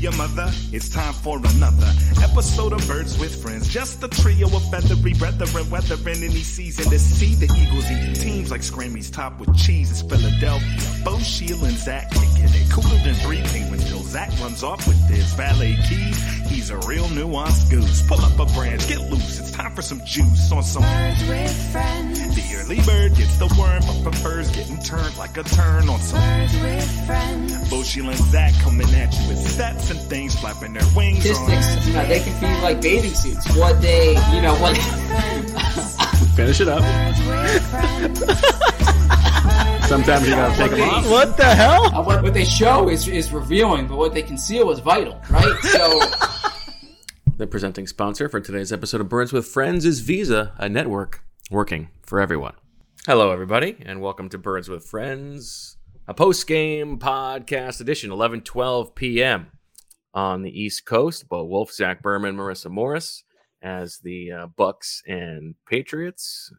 Your mother, it's time for another episode of Birds with Friends. Just a trio of feathery brethren, weathering any season to see the Eagles eat teams like Scrammy's top with cheese. It's Philadelphia. Bo Sheil and Zach kicking it cooler than three penguins Zach runs off with his valet keys. He's a real nuanced goose. Pull up a branch, get loose. It's time for some juice on some Birds with friends. The early bird gets the worm, but prefers getting turned like a turn on some. Birds with friends. Bo and Zach coming at you with stats and things flapping their wings on. statistics, you uh, know, they can be like bathing suits. What they, you know, what. Finish it up. Birds with friends. Sometimes you gotta take them off. What the hell? Uh, what, what they show is is revealing, but what they conceal is vital, right? So, The presenting sponsor for today's episode of Birds with Friends is Visa, a network working for everyone. Hello, everybody, and welcome to Birds with Friends, a post game podcast edition, 11 12 p.m. on the East Coast. Bo Wulf, Zach Berman, Marissa Morris, as the uh, Bucs and Patriots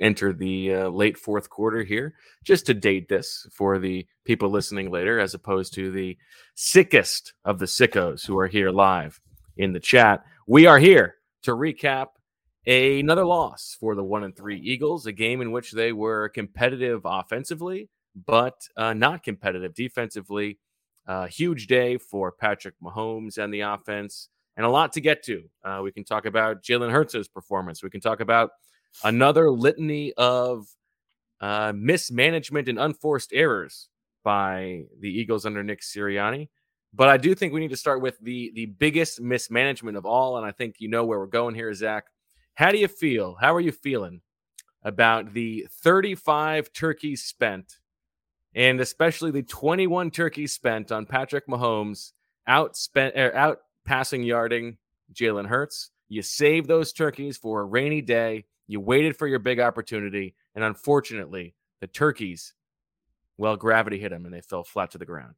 enter the uh, late fourth quarter here, just to date this for the people listening later, as opposed to the sickest of the sickos who are here live in the chat. We are here to recap another loss for the one and three Eagles, a game in which they were competitive offensively, but uh, not competitive defensively. Uh, huge day for Patrick Mahomes and the offense, and a lot to get to. Uh, we can talk about Jalen Hurts' performance. We can talk about another litany of uh, mismanagement and unforced errors by the Eagles under Nick Sirianni. But I do think we need to start with the the biggest mismanagement of all, and I think you know where we're going here, Zach. How do you feel? How are you feeling about the 35 turkeys spent, and especially the 21 turkeys spent on Patrick Mahomes out spent er, out passing yarding Jalen Hurts? You save those turkeys for a rainy day. You waited for your big opportunity, and unfortunately, the turkeys, well, gravity hit them and they fell flat to the ground.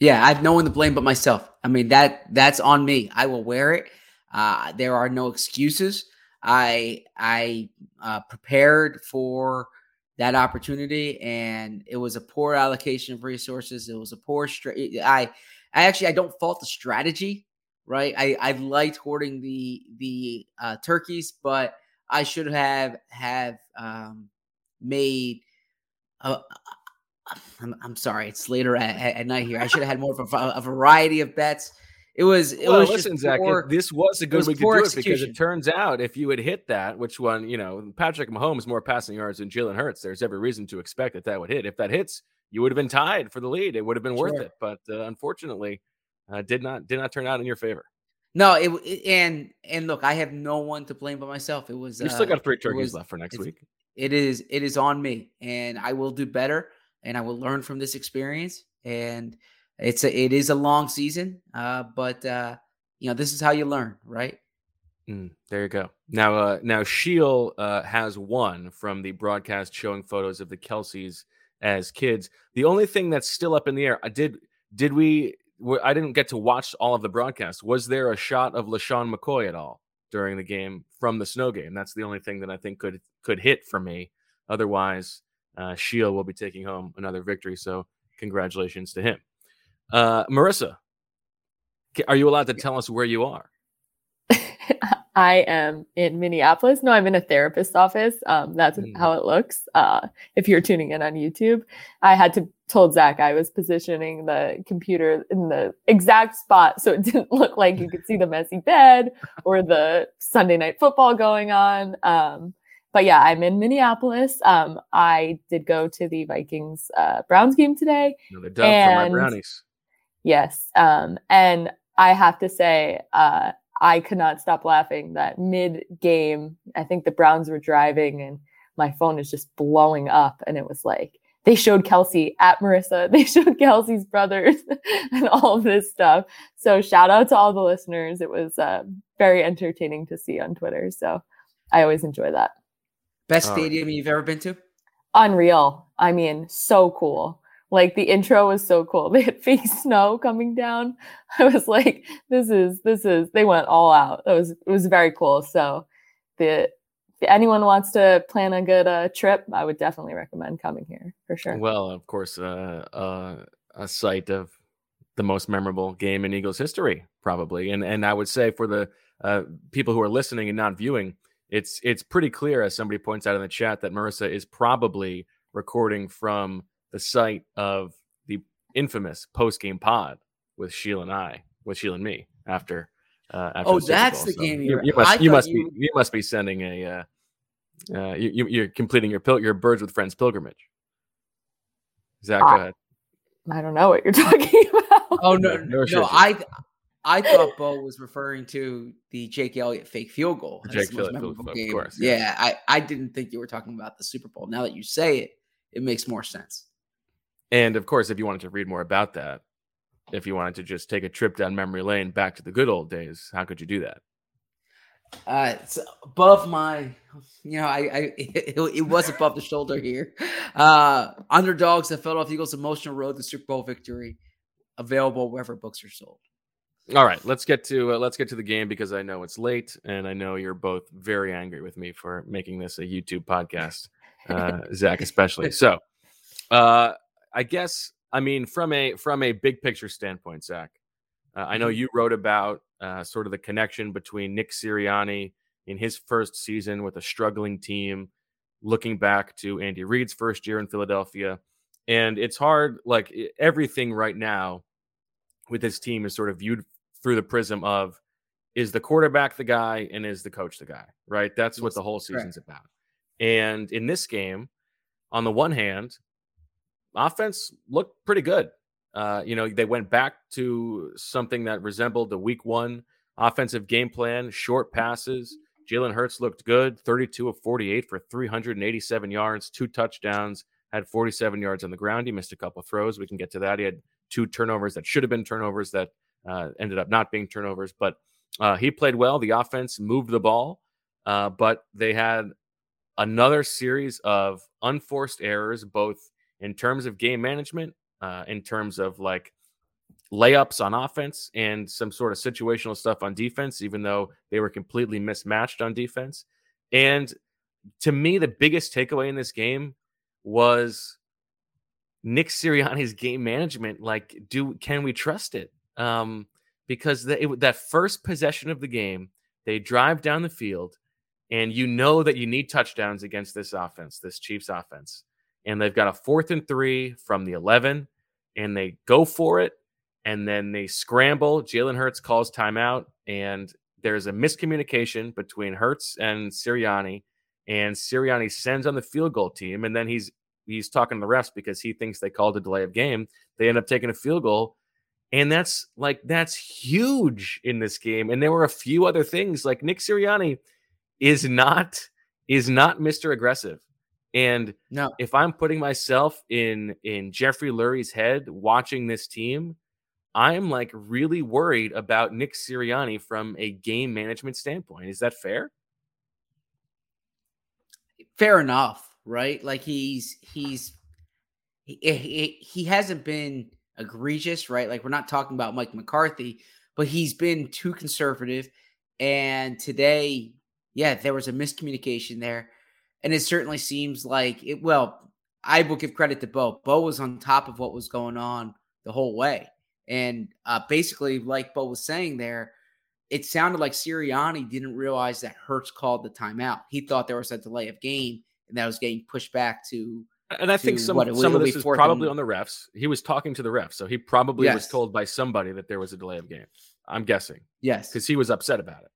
yeah, I have no one to blame but myself. I mean that that's on me. I will wear it. Uh, there are no excuses. I I uh, prepared for that opportunity, and it was a poor allocation of resources. It was a poor. Stra- I I actually I don't fault the strategy, right? I I liked hoarding the the uh, turkeys, but I should have have um, made. A, I'm, I'm sorry, it's later at, at, night here. I should have had more of a, a variety of bets. It was it well, was listen, just Zach, poor- it- this was a good was week to do it because it turns out if you had hit that, which one, you know, Patrick Mahomes more passing yards than Jalen Hurts, there's every reason to expect that that would hit. If that hits, you would have been tied for the lead. It would have been worth Sure. it, but uh, unfortunately, uh, did not did not turn out in your favor. No, it, it- and and look, I have no one to blame but myself. It was You still uh, got three turkeys was- left for next week. It is it is on me, and I will do better, and I will learn from this experience. And it's a it is a long season, uh, but uh, you know this is how you learn, right? Mm, there you go. Now, uh, now Sheil uh, has one from the broadcast showing photos of the Kelseys as kids. The only thing that's still up in the air, I did did we? I didn't get to watch all of the broadcast. Was there a shot of LeSean McCoy at all during the game from the snow game? That's the only thing that I think could could hit for me. Otherwise, uh, Sheil will be taking home another victory. So congratulations to him. Uh, Marissa, are you allowed to tell us where you are? I am in Minneapolis. No, I'm in a therapist's office. Um, that's Mm. how it looks. Uh, if you're tuning in on YouTube, I had to told Zach I was positioning the computer in the exact spot so it didn't look like you could see the messy bed or the Sunday night football going on. Um, but yeah, I'm in Minneapolis. Um, I did go to the Vikings uh, Browns game today. Another dub for my And- brownies. Yes. Um, and I have to say, uh, I could not stop laughing that mid game, I think the Browns were driving and my phone is just blowing up. And it was like, they showed Kelsey at Marissa, they showed Kelsey's brothers and all of this stuff. So shout out to all the listeners. It was uh, very entertaining to see on Twitter. So I always enjoy that. Best All right. stadium you've ever been to? Unreal. I mean, so cool. Like the intro was so cool. They had fake snow coming down. I was like, this is this is they went all out. It was it was very cool. So the if anyone wants to plan a good uh, trip, I would definitely recommend coming here for sure. Well, of course, uh, uh, a site of the most memorable game in Eagles history, probably. And and I would say for the uh, people who are listening and not viewing, it's it's pretty clear, as somebody points out in the chat, that Marissa is probably recording from the site of the infamous post game pod with Sheila and I, with Sheila and me after. Uh, after Oh, the that's Bowl. the So game You, you're- you must you must you- be you must be sending a. Uh, uh, you, you- you're completing your pil- your birds with friends pilgrimage. Zach, go Ah. ahead. I don't know what you're talking about. Oh no, No, no, shit, shit. I I thought Bo was referring to the Jake Elliott fake field goal. Jake the most Elliott field memorable goal, of game. course, yes. Yeah, I, I didn't think you were talking about the Super Bowl. Now that you say it, it makes more sense. And of course, if you wanted to read more about that, if you wanted to just take a trip down memory lane back to the good old days, how could you do that? Uh, it's above my, you know, I, I it, it was above the shoulder here. Uh, underdogs, the Philadelphia Eagles' emotional road to Super Bowl victory, available wherever books are sold. All right, let's get to uh, let's get to the game because I know it's late and I know you're both very angry with me for making this a YouTube podcast, uh, Zach especially. So, uh, I guess I mean from a from a big picture standpoint, Zach. Uh, I know you wrote about uh, sort of the connection between Nick Sirianni in his first season with a struggling team, looking back to Andy Reid's first year in Philadelphia, and it's hard. Like everything right now with this team is sort of viewed through the prism of is the quarterback the guy and is the coach the guy, right? That's what the whole season's about. And in this game, on the one hand, offense looked pretty good. Uh, you know, they went back to something that resembled the week one offensive game plan, short passes. Jalen Hurts looked good, 32 of 48 for 387 yards, two touchdowns, had 47 yards on the ground. He missed a couple throws. We can get to that. He had two turnovers that should have been turnovers that uh, ended up not being turnovers, but uh, he played well. The offense moved the ball, uh, but they had another series of unforced errors, both in terms of game management, uh, in terms of like layups on offense, and some sort of situational stuff on defense, even though they were completely mismatched on defense. And to me, the biggest takeaway in this game was Nick Sirianni's game management. Like, do can we trust it? Um, because the, it, that first possession of the game, they drive down the field, and you know that you need touchdowns against this offense, this Chiefs offense. And they've got a fourth and three from the 11, and they go for it, and then they scramble. Jalen Hurts calls timeout, and there's a miscommunication between Hurts and Sirianni, and Sirianni sends on the field goal team, and then he's he's talking to the refs because he thinks they called a delay of game. They end up taking a field goal, and that's like that's huge in this game. And there were a few other things like Nick Sirianni is not is not Mr. Aggressive. And No, if I'm putting myself in in Jeffrey Lurie's head watching this team, I'm like really worried about Nick Sirianni from a game management standpoint. Is that fair? fair enough, right? Like he's he's he, eh, he, he hasn't been egregious, right? Like we're not talking about Mike McCarthy, but he's been too conservative. And today, yeah, there was a miscommunication there, and it certainly seems like it. Well, I will give credit to Bo. Bo was on top of what was going on the whole way. And uh, basically, like Bo was saying there, it sounded like Sirianni didn't realize that Hurts called the timeout. He thought there was a delay of game and that was getting pushed back to. And I think some, what, some of this is probably and- on the refs. He was talking to the refs, so he probably was told by somebody that there was a delay of game. I'm guessing Yes. because he was upset about it.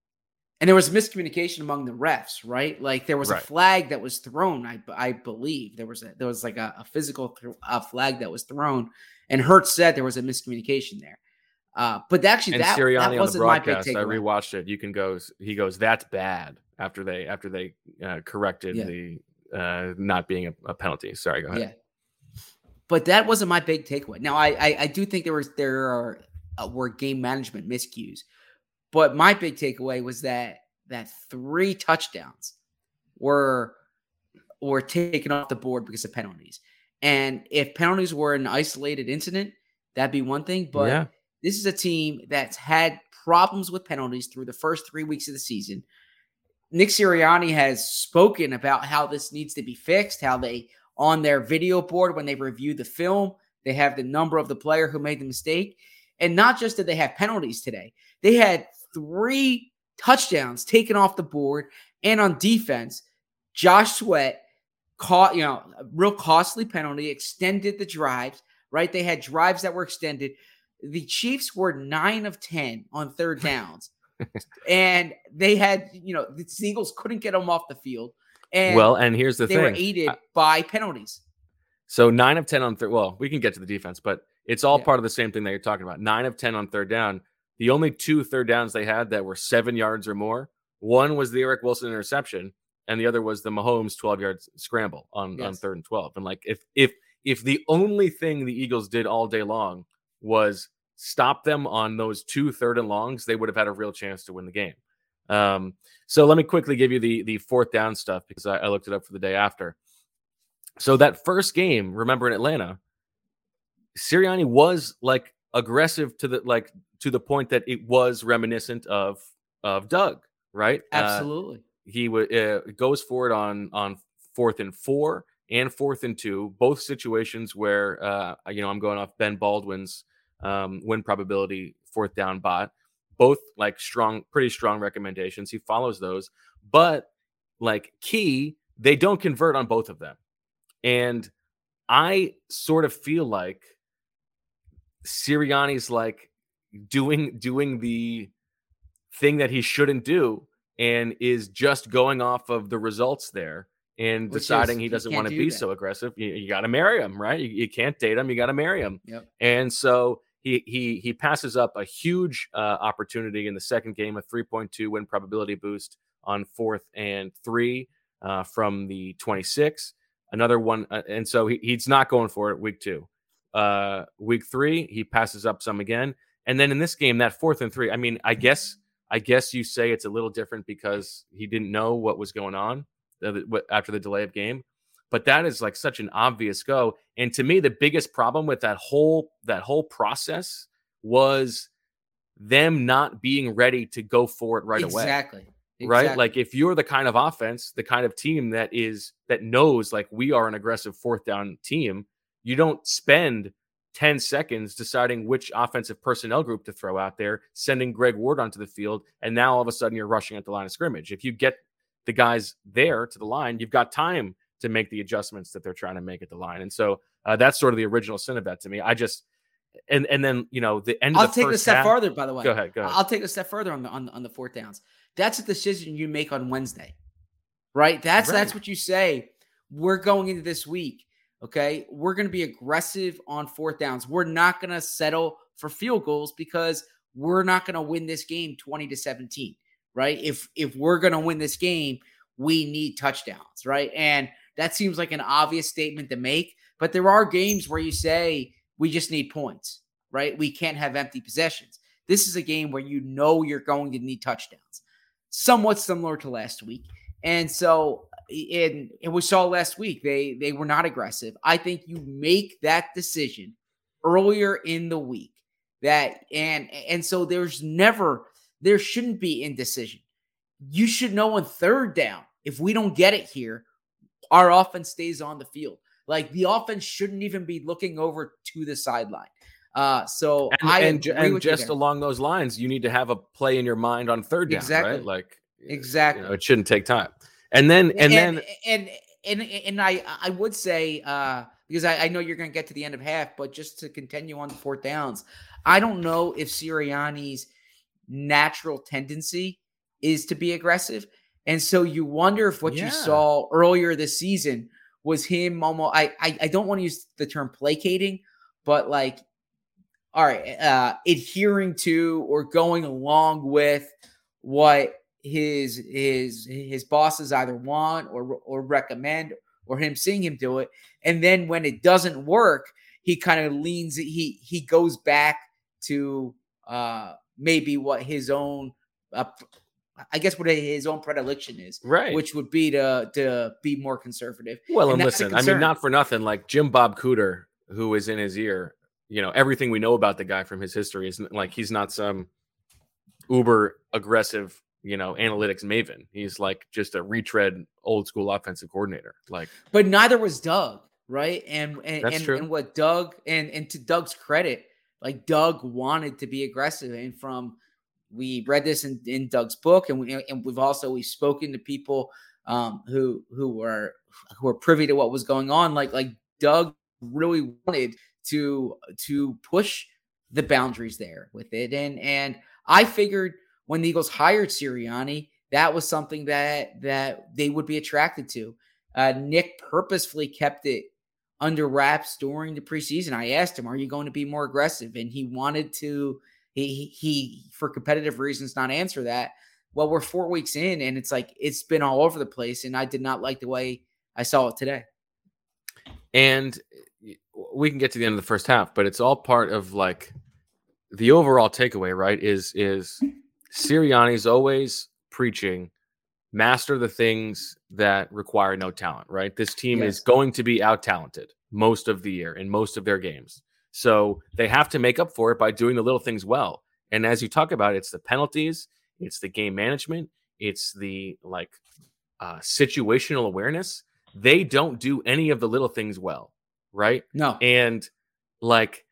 And there was miscommunication among the refs, right? Like there was Right. a flag that was thrown. I, I believe there was a, there was like a, a physical th- a flag that was thrown, and Hurts said there was a miscommunication there. Uh, but actually, And that, Sirianni that on the wasn't my big broadcast, I rewatched it. You can go. He goes, "That's bad." After they after they uh, corrected Yeah. the uh, not being a, a penalty. Sorry, go ahead. Yeah. But that wasn't my big takeaway. Now, I I, I do think there was there are uh, were game management miscues, but my big takeaway was that that three touchdowns were were taken off the board because of penalties. And if penalties were an isolated incident, that'd be one thing. But yeah, this is a team that's had problems with penalties through the first three weeks of the season. Nick Sirianni has spoken about how this needs to be fixed, how they, on their video board, when they review the film, they have the number of the player who made the mistake. And not just that they have penalties today, they had three touchdowns taken off the board. And on defense, Josh Sweat caught, you know, a real costly penalty, extended the drives, right? They had drives that were extended. The Chiefs were nine of 10 on third downs. and they had, you know, the Eagles couldn't get them off the field. And well, and here's the they thing. They were aided I- by penalties. So nine of ten on third. Well, we can get to the defense, but it's all Yeah. part of the same thing that you're talking about. Nine of ten on third down. The only two third downs they had that were seven yards or more. One was the Eric Wilson interception, and the other was the Mahomes 12 yards scramble on, on third and 12. And like if if if the only thing the Eagles did all day long was stop them on those two third and longs, they would have had a real chance to win the game. Um, so let me quickly give you the the fourth down stuff because I, I looked it up for the day after. So that first game, remember in Atlanta, Sirianni was like aggressive to the like to the point that it was reminiscent of of Doug, right? Uh, Absolutely. he would uh, goes for it on on fourth and four and fourth and two, both situations where uh, you know I'm going off Ben Baldwin's um, win probability fourth down bot. Both like strong, pretty strong recommendations. He follows those, but like key, they don't convert on both of them. And I sort of feel like Sirianni's like doing doing the thing that he shouldn't do and is just going off of the results there and Which deciding he he doesn't want to do be that. so aggressive. You, you got to marry him, right? You, you can't date him. You got to marry him. Yep. And so he he he passes up a huge uh, opportunity in the second game, a 3.2 win probability boost on fourth and three uh, from the 26. Another one, uh, and so he, he's not going for it week two. Uh, week three, he passes up some again, and then in this game, that fourth and three. I mean, I guess I guess you say it's a little different because he didn't know what was going on uh, after the delay of game. But that is like such an obvious go. And to me, the biggest problem with that whole that whole process was them not being ready to go for it right away exactly. right like if you're the kind of offense the kind of team that is that knows like we are an aggressive fourth down team you don't spend 10 seconds deciding which offensive personnel group to throw out there sending greg ward onto the field and now all of a sudden you're rushing at the line of scrimmage if you get the guys there to the line you've got time to make the adjustments that they're trying to make at the line and so uh, that's sort of the original sin of that to me i just and and then you know the end of I'll the take it a step half- further. By the way, go ahead go ahead I'll take a step further on the on, on the fourth downs. That's a decision you make on Wednesday, right? That's that's what you say. We're going into this week. Okay, we're going to be aggressive on fourth downs. We're not going to settle for field goals because we're not going to win this game twenty to seventeen, right? If if we're going to win this game, we need touchdowns, right? And that seems like an obvious statement to make, but there are games where you say we just need points, right? We can't have empty possessions. This is a game where you know you're going to need touchdowns, somewhat similar to last week. And so, in and we saw last week they they were not aggressive. I think you make that decision earlier in the week that and and so there's never there shouldn't be indecision. You should know on third down if we don't get it here, our offense stays on the field. Like the offense shouldn't even be looking over to the sideline. Uh, so And, I and, and just along those lines, you need to have a play in your mind on third down, Exactly. right? Like exactly. you know, it shouldn't take time. And then and, then and and and I I would say uh because I, I know you're going to get to the end of half, but just to continue on the fourth downs, I don't know if Sirianni's natural tendency is to be aggressive, and so you wonder if what Yeah. you saw earlier this season was him almost. I I, I don't want to use the term placating, but like. All right, uh, adhering to or going along with what his his his bosses either want or or recommend or him seeing him do it and then when it doesn't work he kind of leans he he goes back to uh maybe what his own uh, I guess what his own predilection is right. which would be to to be more conservative well, and and listen, I mean, not for nothing, like Jim Bob Cooter, who is in his ear, you know, everything we know about the guy from his history is like he's not some uber aggressive, you know, analytics maven. He's like just a retread old school offensive coordinator. Like but neither was Doug, right? And and and, and what Doug and and to Doug's credit, like Doug wanted to be aggressive, and from we read this in, in Doug's book, and we and we've also we've spoken to people um, who who were who were privy to what was going on. Like like Doug really wanted to to push the boundaries there with it, and and I figured when the Eagles hired Sirianni, that was something that that they would be attracted to. Uh, Nick purposefully kept it under wraps during the preseason. I asked him, "Are you going to be more aggressive?" And he wanted to. He he, for competitive reasons not answer that. Well, we're four weeks in, and it's like it's been all over the place, and I did not like the way I saw it today. and we can get to the end of the first half, but it's all part of like the overall takeaway, right? Is is Sirianni's always preaching master the things that require no talent, right? This team is going to be out talented most of the year in most of their games. So they have to make up for it by doing the little things well. And as you talk about, it's the penalties, it's the game management, it's the like uh, situational awareness. They don't do any of the little things well, right? No, And like,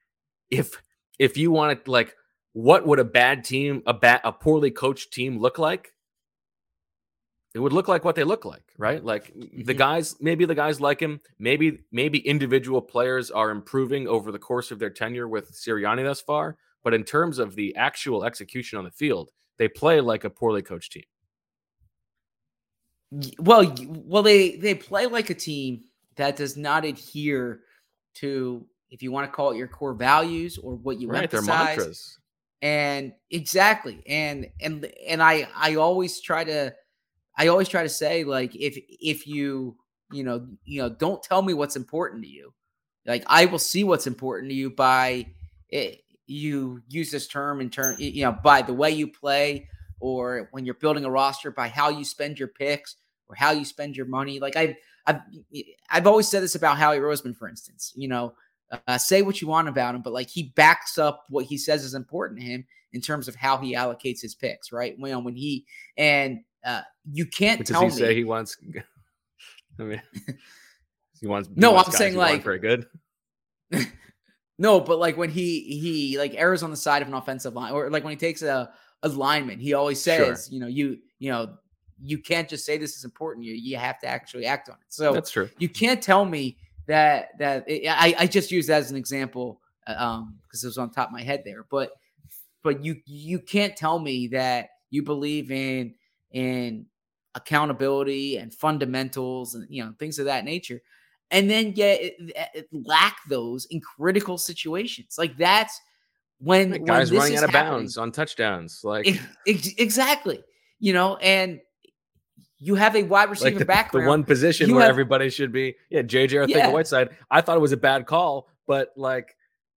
if if you want to like, what would a bad team, a bad, a poorly coached team look like? It would look like what they look like, right? Like the Mhm. guys, maybe the guys like him, maybe maybe individual players are improving over the course of their tenure with Sirianni thus far. But in terms of the actual execution on the field, they play like a poorly coached team. Well, well, they they play like a team that does not adhere to, if you want to call it your core values or what you right? Their emphasize. mantras. And exactly and and and i i always try to i always try to say like if if you you know you know don't tell me what's important to you. Like i will see what's important to you by it, you use this term in turn you know by the way you play or when you're building a roster by how you spend your picks or how you spend your money. Like i've i've, I've always said this about howie roseman for instance you know uh, say what you want about him, but like he backs up what he says is important to him in terms of how he allocates his picks, right? When when he and uh, you can't But tell does he me. say he wants? I mean, he wants. he No, wants I'm saying, like- very good. no, but like when he he like errs on the side of an offensive line, or like when he takes a a lineman, he always Sure. says, you know, you you know, you can't just say this is important. You you have to actually act on it. So That's true. you can't tell me that that I, I just use that as an example uh, um because it was on top of my head there. But but you you can't tell me that you believe in in accountability and fundamentals and you know things of that nature. And then yet it, it lack those in critical situations. Like that's when, when guys running out of bounds on touchdowns, like Ex- ex- exactly. You know and you have a wide receiver like the, the one position You where have- everybody should be. Yeah, JJ Arcega Yeah. Whiteside. I thought it was a bad call, but like,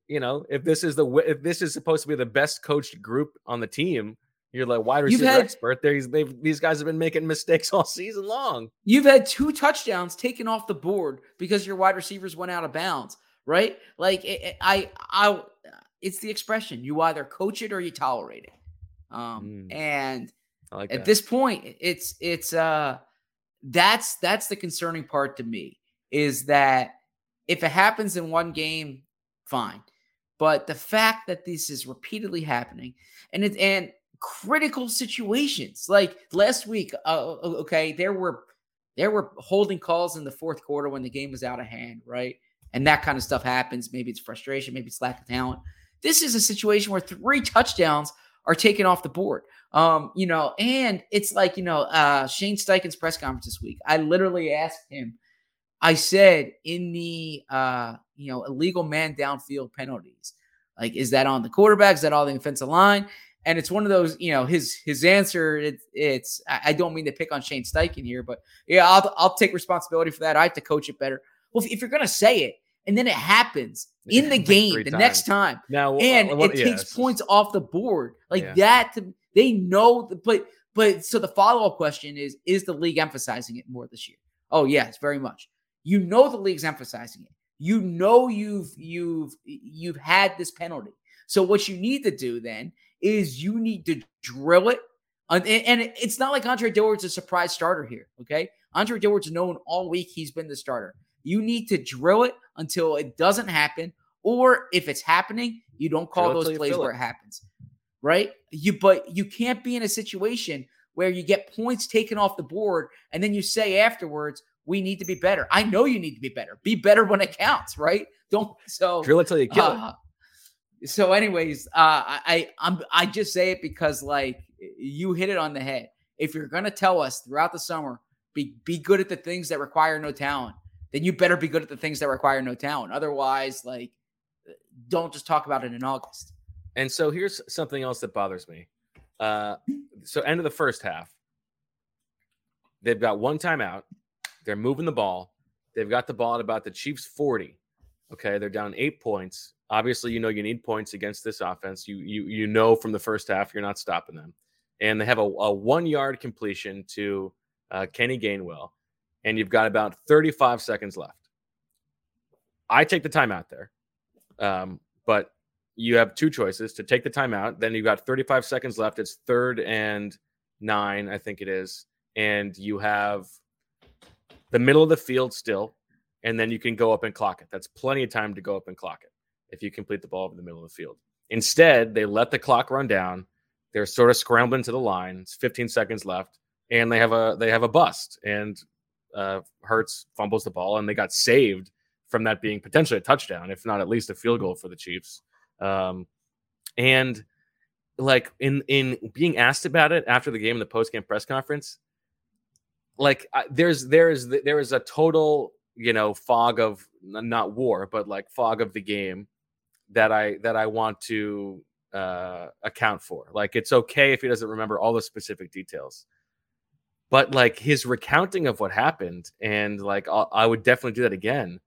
you know, if this is the if this is supposed to be the best coached group on the team, you're like wide receiver had- expert. These these guys have been making mistakes all season long. You've had two touchdowns taken off the board because your wide receivers went out of bounds, right? Like it, it- I, I, it's the expression: you either coach it or you tolerate it. Um, Mm. and like at that. this point, it's it's uh, that's that's the concerning part to me is that if it happens in one game, fine. But the fact that this is repeatedly happening and it and critical situations like last week, uh, okay, there were there were holding calls in the fourth quarter when the game was out of hand, right? And that kind of stuff happens. Maybe it's frustration, maybe it's lack of talent. This is a situation where three touchdowns are taken off the board. Um, you know, and it's like, you know, uh Shane Steichen's press conference this week. I literally asked him, I said in the uh, you know, illegal man downfield penalties, like is that on the quarterback? Is that all the offensive line? And it's one of those, you know, his his answer. It, it's I don't mean to pick on Shane Steichen here, but yeah, I'll I'll take responsibility for that. I have to coach it better. Well, if, if you're gonna say it and then it happens in the game the times. next time, Now, and uh, what- it yeah, takes points off the board like Yeah. that. To, they know, the, but but so the follow up question is: Is the league emphasizing it more this year? Oh yes, very much. You know the league's emphasizing it. You know you've you've you've had this penalty. So what you need to do then is you need to drill it. And, and it's not like Andre Dillard's a surprise starter here. Okay, Andre Dillard's known all week he's been the starter. You need to drill it until it doesn't happen, or if it's happening, you don't call Drill those plays where it. it happens. Right? You but you can't be in a situation where you get points taken off the board and then you say afterwards, we need to be better. I know you need to be better. Be better when it counts, right? Don't so drill it till you kill it. uh, so, anyways, uh, I I- I'm I just say it because like you hit it on the head. If you're gonna tell us throughout the summer, be be good at the things that require no talent, then you better be good at the things that require no talent. Otherwise, like, don't just talk about it in August. And so here's something else that bothers me. Uh, so end of the first half, they've got one timeout. They're moving the ball. They've got the ball at about the Chiefs 40. Okay, they're down eight points. Obviously, you know you need points against this offense. You you you know from the first half you're not stopping them. And they have a, a one yard completion to uh, Kenny Gainwell, and you've got about 35 seconds left. I take the timeout there, um, but you have two choices to take the timeout. Then you've got 35 seconds left. It's third and nine, I think it is. And you have the middle of the field still. And then you can go up and clock it. That's plenty of time to go up and clock it if you complete the ball over the middle of the field. Instead, they let the clock run down. They're sort of scrambling to the line. It's 15 seconds left, and they have a they have a bust. And uh, Hurts fumbles the ball, and they got saved from that being potentially a touchdown, if not at least a field goal for the Chiefs. Um, and like in in being asked about it after the game in the post game press conference, like I, there's there's there is a total you know fog of not war but like fog of the game that I that I want to uh, account for. Like it's okay if he doesn't remember all the specific details, but like his recounting of what happened and like I, I would definitely do that again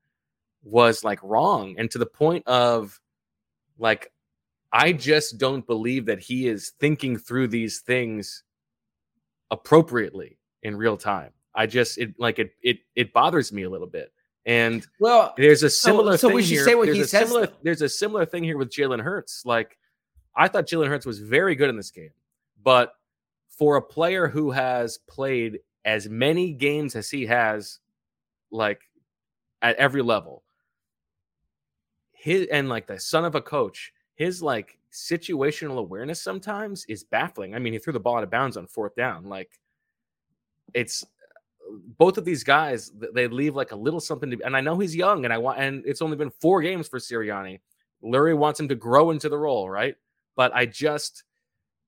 was like wrong and to the point of like I just don't believe that he is thinking through these things appropriately in real time. I just it like it it it bothers me a little bit. And Well, there's a similar so thing we should here. say what there's he a says, Similar, there's a similar thing here with Jalen Hurts. Like I thought Jalen Hurts was very good in this game, but for a player who has played as many games as he has, like at every level, his and like the son of a coach, his like situational awareness sometimes is baffling. I mean, he threw the ball out of bounds on fourth down. Like it's both of these guys, they leave like a little something to. And I know he's young, and I want, and it's only been four games for Sirianni. Lurie wants him to grow into the role, right? But I just,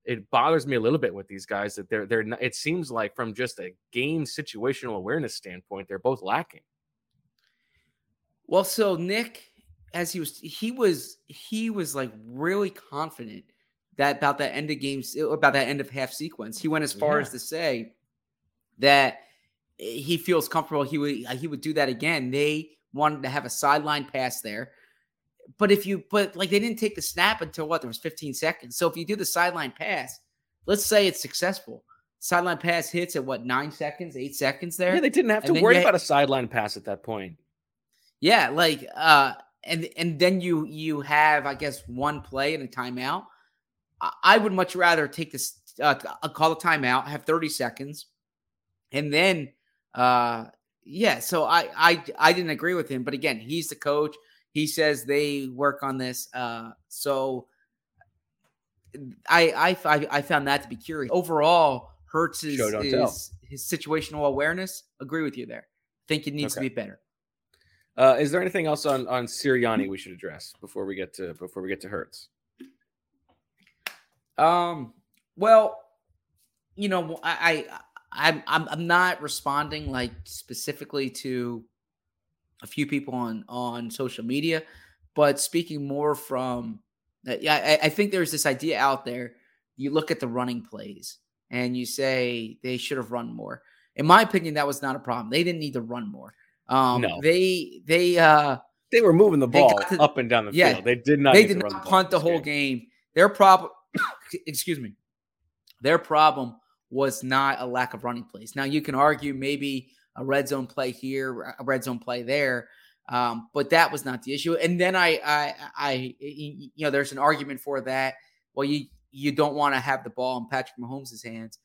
it bothers me a little bit with these guys that they're they're. Not, it seems like from just a game situational awareness standpoint, they're both lacking. Well, so Nick, as he was, he was, he was like really confident that about that end of games, about that end of half sequence. He went as far Yeah. as to say that he feels comfortable. He would, he would do that again. They wanted to have a sideline pass there, but if you, but like they didn't take the snap until what there was 15 seconds. So if you do the sideline pass, let's say it's successful. Sideline pass hits at what nine seconds, eight seconds there. Yeah, they didn't have to worry you- about a sideline pass at that point. Yeah, like uh and and then you you have I guess one play and a timeout. I, I would much rather take this uh call a timeout, have 30 seconds, and then uh yeah, so I I I didn't agree with him, but again, he's the coach. He says they work on this. Uh, so I I I, I found that to be curious. Overall, Hurts is, Show, don't tell. is his situational awareness. Agree with you there. Think it needs Okay. to be better. Uh, is there anything else on on Sirianni we should address before we get to before we get to Hurts? Um. Well, you know, I, I I'm I'm I'm not responding like specifically to a few people on on social media, but speaking more from uh, yeah, I, I think there's this idea out there. You look at the running plays and you say they should have run more. In my opinion, that was not a problem. They didn't need to run more. Um, No. they they uh They were moving the ball to- up and down the yeah, field. They did not. they did not ball punt the whole game. Their problem, excuse me, their problem was not a lack of running plays. Now you can argue maybe a red zone play here, a red zone play there, um, but that was not the issue. And then I, I, I, you know, there's an argument for that. Well, you you don't want to have the ball in Patrick Mahomes' hands.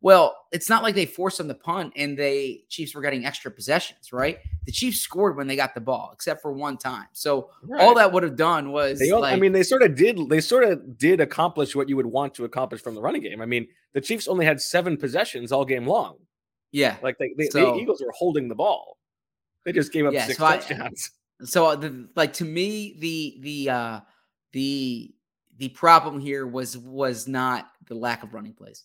Well, it's not like they forced them to punt and they Chiefs were getting extra possessions, right? The Chiefs scored when they got the ball, except for one time. So Right. all that would have done was They, all- I mean, they sort of did. They sort of did accomplish what you would want to accomplish from the running game. I mean, the Chiefs only had seven possessions all game long. yeah. Like they, they, So- the Eagles were holding the ball. They just gave up Yeah, six so I- touchdowns. So uh, the, like to me, the the uh the the problem here was was not the lack of running plays.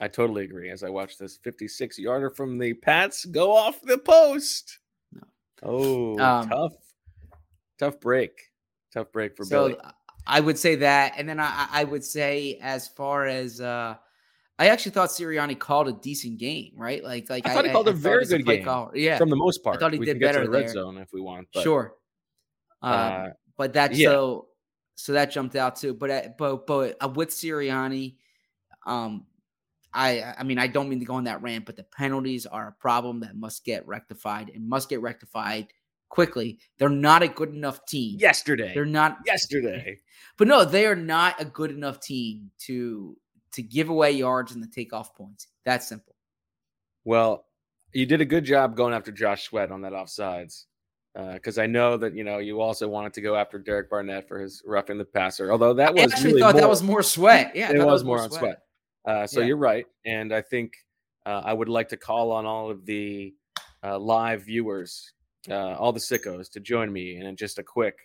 I totally agree. As I watch this 56 yarder from the Pats go off the post. No. Oh, Um, tough, tough break, tough break for so Billy. uh, I would say that, and then I I I would say as far as uh I actually thought Sirianni called a decent game, right? Like like I thought he called a very as a good game caller. Yeah, from the most part. I thought he we did can get better to the red there. zone if we want. But, sure. Um, uh, but that's yeah. so so that jumped out too. But uh, but but uh, with Sirianni, um, I I mean I don't mean to go on that rant, but the penalties are a problem that must get rectified and must get rectified quickly. They're not a good enough team. yesterday, they're not. yesterday. But no, they are not a good enough team to to give away yards and the take off points. That's simple. Well, you did a good job going after Josh Sweat on that offsides. Uh, because I know that you know you also wanted to go after Derek Barnett for his roughing the passer, although that I was actually really thought more, that was more sweat. Yeah, it was that more on sweat. Uh, so Yeah. you're right, and I think uh, I would like to call on all of the uh, live viewers, uh, all the sickos, to join me in just a quick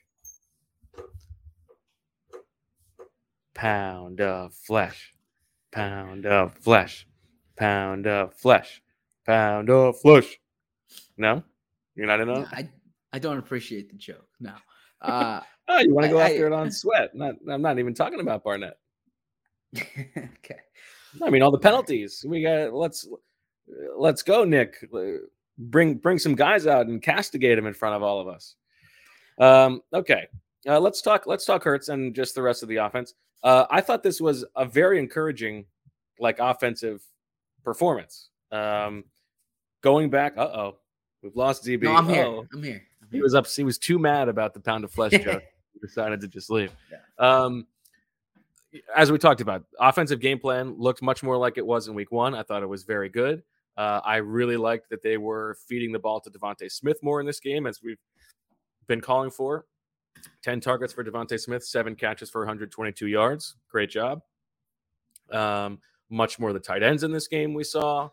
pound of flesh, pound of flesh, pound of flesh, pound of flesh. No, you're not in on No. I I don't appreciate the joke. No. Uh, Oh, you want to go I- after I- it on sweat? Not, I'm not even talking about Barnett. okay. I mean, all the penalties. We got let's let's go, Nick. Bring bring some guys out and castigate him in front of all of us. Um, okay, uh, let's talk. Let's talk Hurts and just the rest of the offense. Uh, I thought this was a very encouraging, like offensive performance. Um, going back, uh oh, we've lost DB. No, I'm here. I'm here. I'm He was up. He was too mad about the pound of flesh joke. decided to just leave. Um, as we talked about, offensive game plan looked much more like it was in week one. I thought it was very good. Uh, I really liked that they were feeding the ball to DeVonta Smith more in this game, as we've been calling for. 10 targets for DeVonta Smith, seven catches for 122 yards. Great job. Um, much more the tight ends in this game we saw.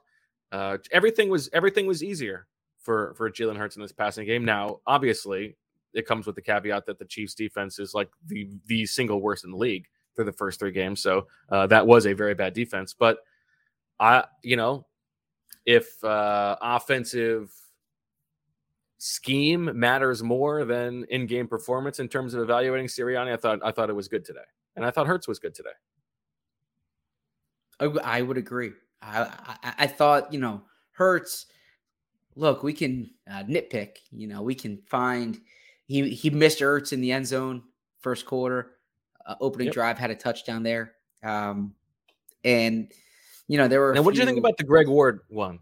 Uh, everything was everything was easier for for Jalen Hurts in this passing game. Now, obviously, it comes with the caveat that the Chiefs' defense is like the the single worst in the league for the first three games. So uh, that was a very bad defense. But I, you know, if uh, offensive scheme matters more than in-game performance in terms of evaluating Sirianni, I thought I thought it was good today, and I thought Hurts was good today. I would agree. I, I I thought you know Hurts. Look, we can uh, nitpick. You know, we can find he he missed Hurts in the end zone first quarter. Uh, opening Yep. drive had a touchdown there, um, and you know there were. Now, what did you think about the Greg Ward one?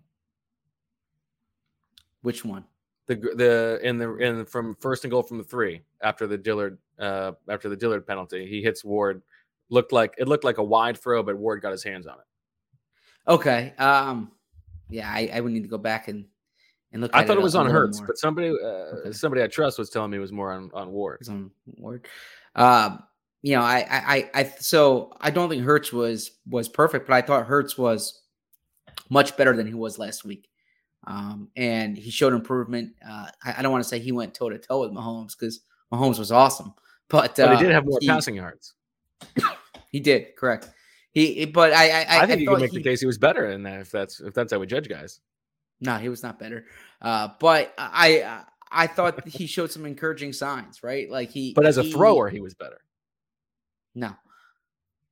which one? The the in the in from first and goal from the three after the Dillard uh after the Dillard penalty, he hits Ward. Looked like it looked like a wide throw, but Ward got his hands on it. Okay. Um, yeah, I, I would need to go back and and look. I thought it a- was on Hurts, more. but somebody uh, Okay. somebody I trust was telling me it was more on on Ward. His own word. Um, you know, I, I, I, I, so I don't think Hurts was was perfect, but I thought Hurts was much better than he was last week. Um, and he showed improvement. Uh, I, I don't want to say he went toe to toe with Mahomes because Mahomes was awesome, but, But uh, he did have more he, passing yards. He did correct. He, but I, I, I, I, think you can make he, the case he was better in that if that's if that's how we judge guys. No, he was not better. Uh, but I, I thought he showed some encouraging signs, right? Like he, But as a he- thrower, he was better. No,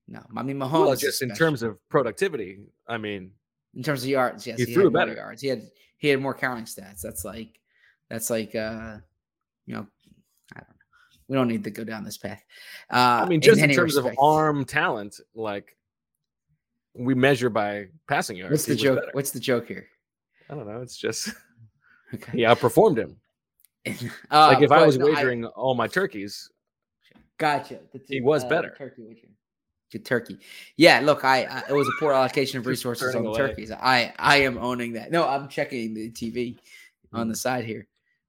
no. I mean, Mahomes. Well, just in terms of productivity, I mean, in terms of yards, yes, He he, threw better. yards. He had he had more counting stats. That's like that's like uh, you know, I don't know. We don't need to go down this path. Uh, I mean, just in, any terms respect. of arm talent, like we measure by passing yards. What's the joke? What's the joke here? I don't know. It's just Okay. he outperformed him. Uh, Like if I was no, wagering all my turkeys, Gotcha. The He was uh, better. Turkey. Good turkey. Yeah, look, I, I it was a poor allocation of resources on the away. turkeys. I I am owning that. No, I'm checking the TV on the side here.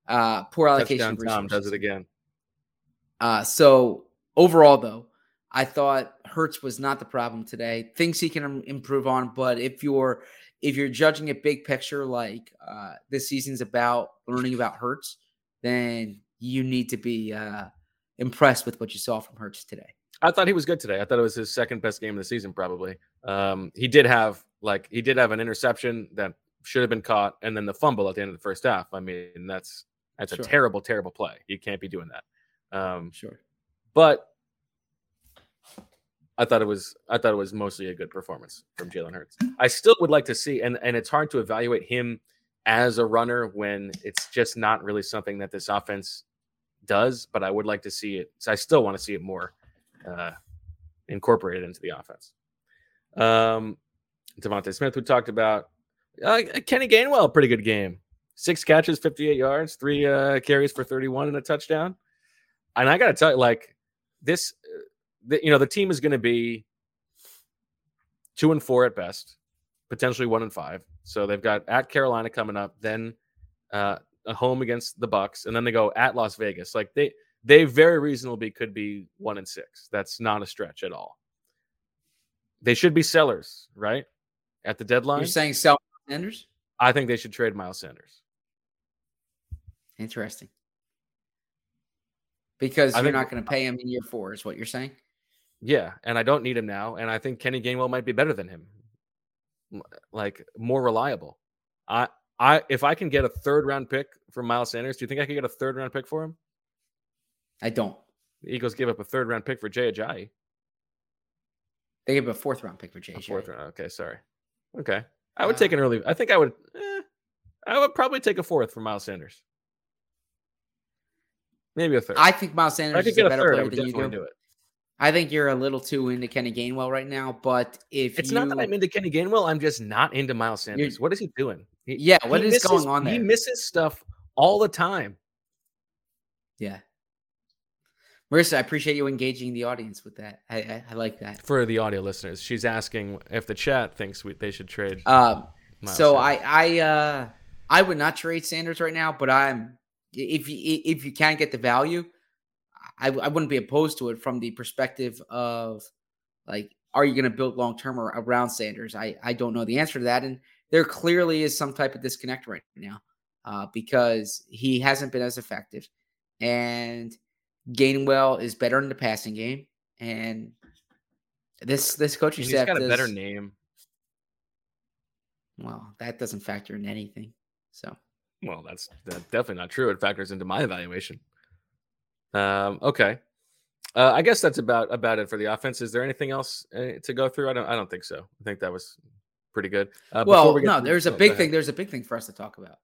Uh poor allocation Tom does it again. Uh so overall though, I thought Hurts was not the problem today. Things he can improve on, but if you're if you're judging it big picture like uh this season's about learning about Hurts, then you need to be uh impressed with what you saw from Hurts today. I thought he was good today. I thought it was his second best game of the season, probably. Um, he did have like he did have an interception that should have been caught, and then the fumble at the end of the first half. I mean, that's that's Sure. a terrible, terrible play. You can't be doing that. Um, Sure. but I thought it was I thought it was mostly a good performance from Jalen Hurts. I still would like to see, and and it's hard to evaluate him as a runner when it's just not really something that this offense does. But I would like to see it. So I still want to see it more uh, incorporated into the offense. Um, DeVonta Smith, we talked about. Uh, Kenny Gainwell, pretty good game. Six catches, 58 yards, three uh, carries for 31 and a touchdown. And I got to tell you, like, this, the, you know, the team is going to be two and four at best, potentially one and five. So they've got at Carolina coming up, then uh, home against the Bucs, and then they go at Las Vegas. Like they, they very reasonably could be one and six. That's not a stretch at all. They should be sellers, right? At the deadline, You're saying sell Sanders? I think they should trade Miles Sanders. Interesting. Because I you're think- not going to pay him in year four, is what you're saying? Yeah, and I don't need him now, and I think Kenny Gainwell might be better than him, like more reliable. I, I, if I can get a third round pick for Miles Sanders, do you think I could get a third round pick for him? I don't. The Eagles gave up a third round pick for Jay Ajayi. They gave a fourth round pick for Ajayi. fourth round. Okay, sorry. Okay, I would take an early. I think I would. Eh, I would probably take a fourth for Miles Sanders. Maybe a third. I think Miles Sanders is a better third. Player than you do. do it. I think you're a little too into Kenny Gainwell right now, but if It's you, not that I'm into Kenny Gainwell. I'm just not into Miles Sanders. What is he doing? He, yeah, what he is misses- going on there? He misses stuff all the time. yeah. Marissa, I appreciate you engaging the audience with that. I, I, I like that. For the audio listeners, she's asking if the chat thinks we, they should trade. Um, so Sanders. I I uh I would not trade Sanders right now, but I'm if you if you can get the value, I I wouldn't be opposed to it from the perspective of like are you going to build long term around Sanders? I I don't know the answer to that, and there clearly is some type of disconnect right now uh, because he hasn't been as effective, and Gainwell is better in the passing game, and this this coaching he's staff got a better name. Well, that doesn't factor in anything. So. Well, that's, that's definitely not true. It factors into my evaluation. Um, okay, uh, I guess that's about about it for the offense. Is there anything else uh, to go through? I don't. I don't think so. I think that was pretty good. Uh, Well, we no, to- there's a oh, big ahead. thing. There's a big thing for us to talk about.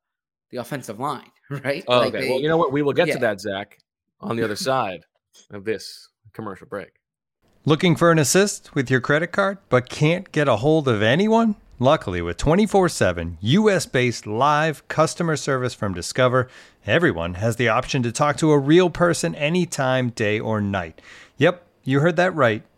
The offensive line, right? Oh, Like, okay. they- well, you know what? We will get yeah. to that, Zach, on the other side of this commercial break. Looking for an assist with your credit card, but can't get a hold of anyone? Luckily, with 24 7 US based live customer service from Discover, everyone has the option to talk to a real person anytime, day or night. Yep, you heard that right.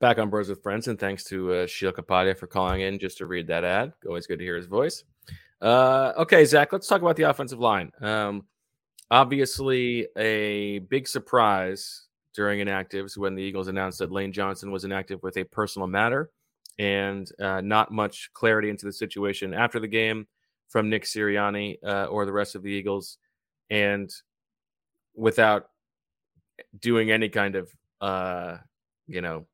Back on Birds with Friends, and thanks to uh, Sheil Kapadia for calling in just to read that ad. Always good to hear his voice. Uh, okay, Zach, let's talk about the offensive line. Um, obviously, a big surprise during inactives when the Eagles announced that Lane Johnson was inactive with a personal matter, and uh, not much clarity into the situation after the game from Nick Sirianni uh, or the rest of the Eagles, and without doing any kind of uh, you know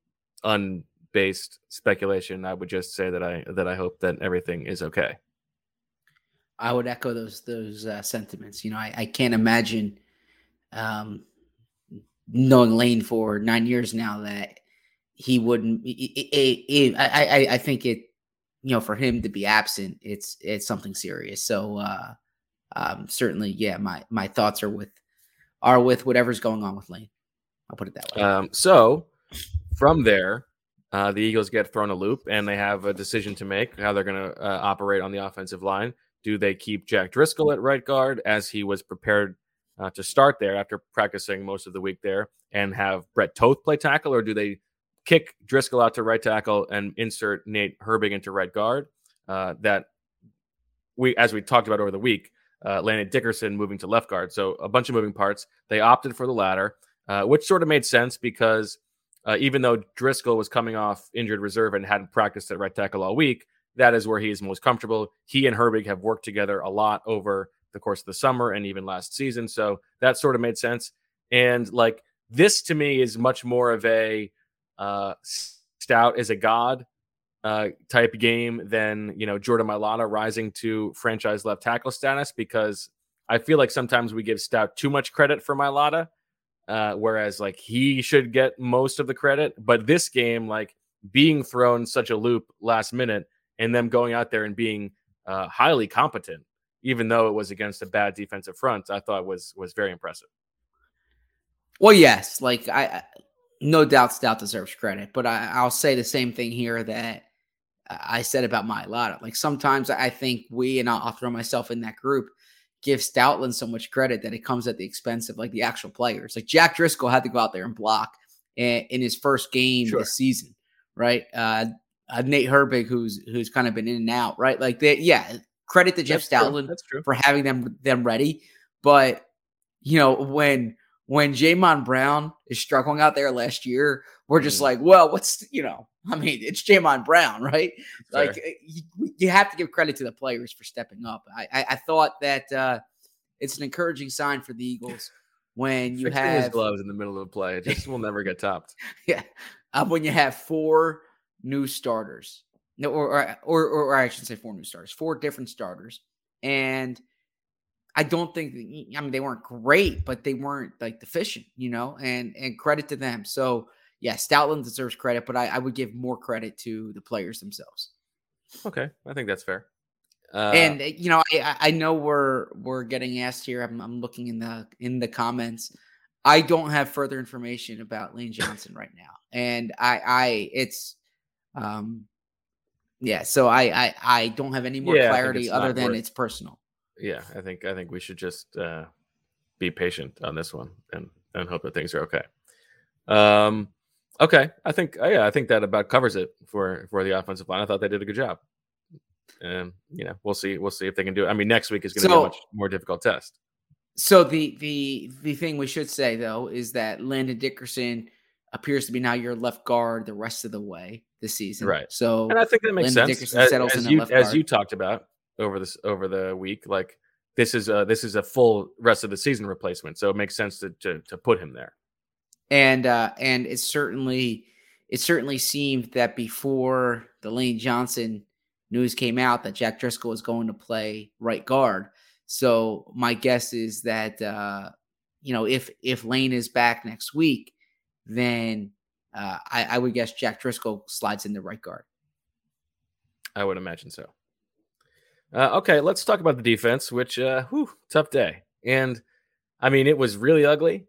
unbased speculation, I would just say that I that I hope that everything is okay. I would echo those those uh, sentiments. You know, I, I can't imagine um, knowing Lane for nine years now that he wouldn't. It, it, it, I, I I think it. You know, for him to be absent, it's it's something serious. So uh, um, certainly, yeah, my my thoughts are with are with whatever's going on with Lane. I'll put it that way. Um, so from there, uh, the Eagles get thrown a loop and they have a decision to make how they're going to uh, operate on the offensive line. Do they keep Jack Driscoll at right guard as he was prepared uh, to start there after practicing most of the week there and have Brett Toth play tackle, or do they kick Driscoll out to right tackle and insert Nate Herbig into right guard? Uh, that we, as we talked about over the week, uh, Landon Dickerson moving to left guard. So a bunch of moving parts. They opted for the latter, uh, which sort of made sense because uh, even though Driscoll was coming off injured reserve and hadn't practiced at right tackle all week, that is where he is most comfortable. He and Herbig have worked together a lot over the course of the summer and even last season. So that sort of made sense. And like this to me is much more of a uh, stout as a god uh, type game than, you know, Jordan Mailata rising to franchise left tackle status because I feel like sometimes we give Stout too much credit for Mailata uh, whereas like he should get most of the credit. But this game, like being thrown such a loop last minute and them going out there and being uh, highly competent, even though it was against a bad defensive front, I thought was was very impressive. Well, yes, like I, no doubt Stout deserves credit, but I, I'll say the same thing here that I said about Mailata. Like sometimes I think we, and I'll throw myself in that group, give Stoutland so much credit that it comes at the expense of like the actual players. Like Jack Driscoll had to go out there and block in, in his first game sure. this season, right? Uh, uh, Nate Herbig, who's who's kind of been in and out, right? Like that, yeah. Credit to Jeff That's Stoutland for having them them ready, but you know when when Jamon Brown is struggling out there last year, we're just mm. like, well, what's you know, I mean, it's Jamon Brown, right? Fair. Like you, you, have to give credit to the players for stepping up. I, I, I thought that uh, it's an encouraging sign for the Eagles when you Fixing have his gloves in the middle of the play. It just will never get topped. Yeah, uh, when you have four new starters, no, or, or or or I should say four new starters, four different starters, and I don't think I mean they weren't great, but they weren't like deficient, you know, and and credit to them. So yeah, Stoutland deserves credit, but I, I would give more credit to the players themselves. Okay, I think that's fair. Uh, and you know, I, I know we're we're getting asked here. I'm, I'm looking in the in the comments. I don't have further information about Lane Johnson right now, and I I it's um yeah. So I I I don't have any more yeah, clarity other than worth, it's personal. Yeah, I think I think we should just uh, be patient on this one and and hope that things are okay. Um, Okay, I think uh, yeah, I think that about covers it for for the offensive line. I thought they did a good job, and you know we'll see we'll see if they can do it. I mean, next week is going to so, be a much more difficult test. So the the the thing we should say though is that Landon Dickerson appears to be now your left guard the rest of the way this season. Right. So and I think that makes Landon sense. As, as you as you talked about over this over the week, like this is a this is a full rest of the season replacement, so it makes sense to to, to put him there and uh, and it certainly it certainly seemed that before the Lane Johnson news came out that Jack Driscoll was going to play right guard. So my guess is that uh, you know if if Lane is back next week, then uh, I, I would guess Jack Driscoll slides in the right guard. I would imagine so. Uh, okay, let's talk about the defense, which, uh, whew, tough day. And I mean, it was really ugly,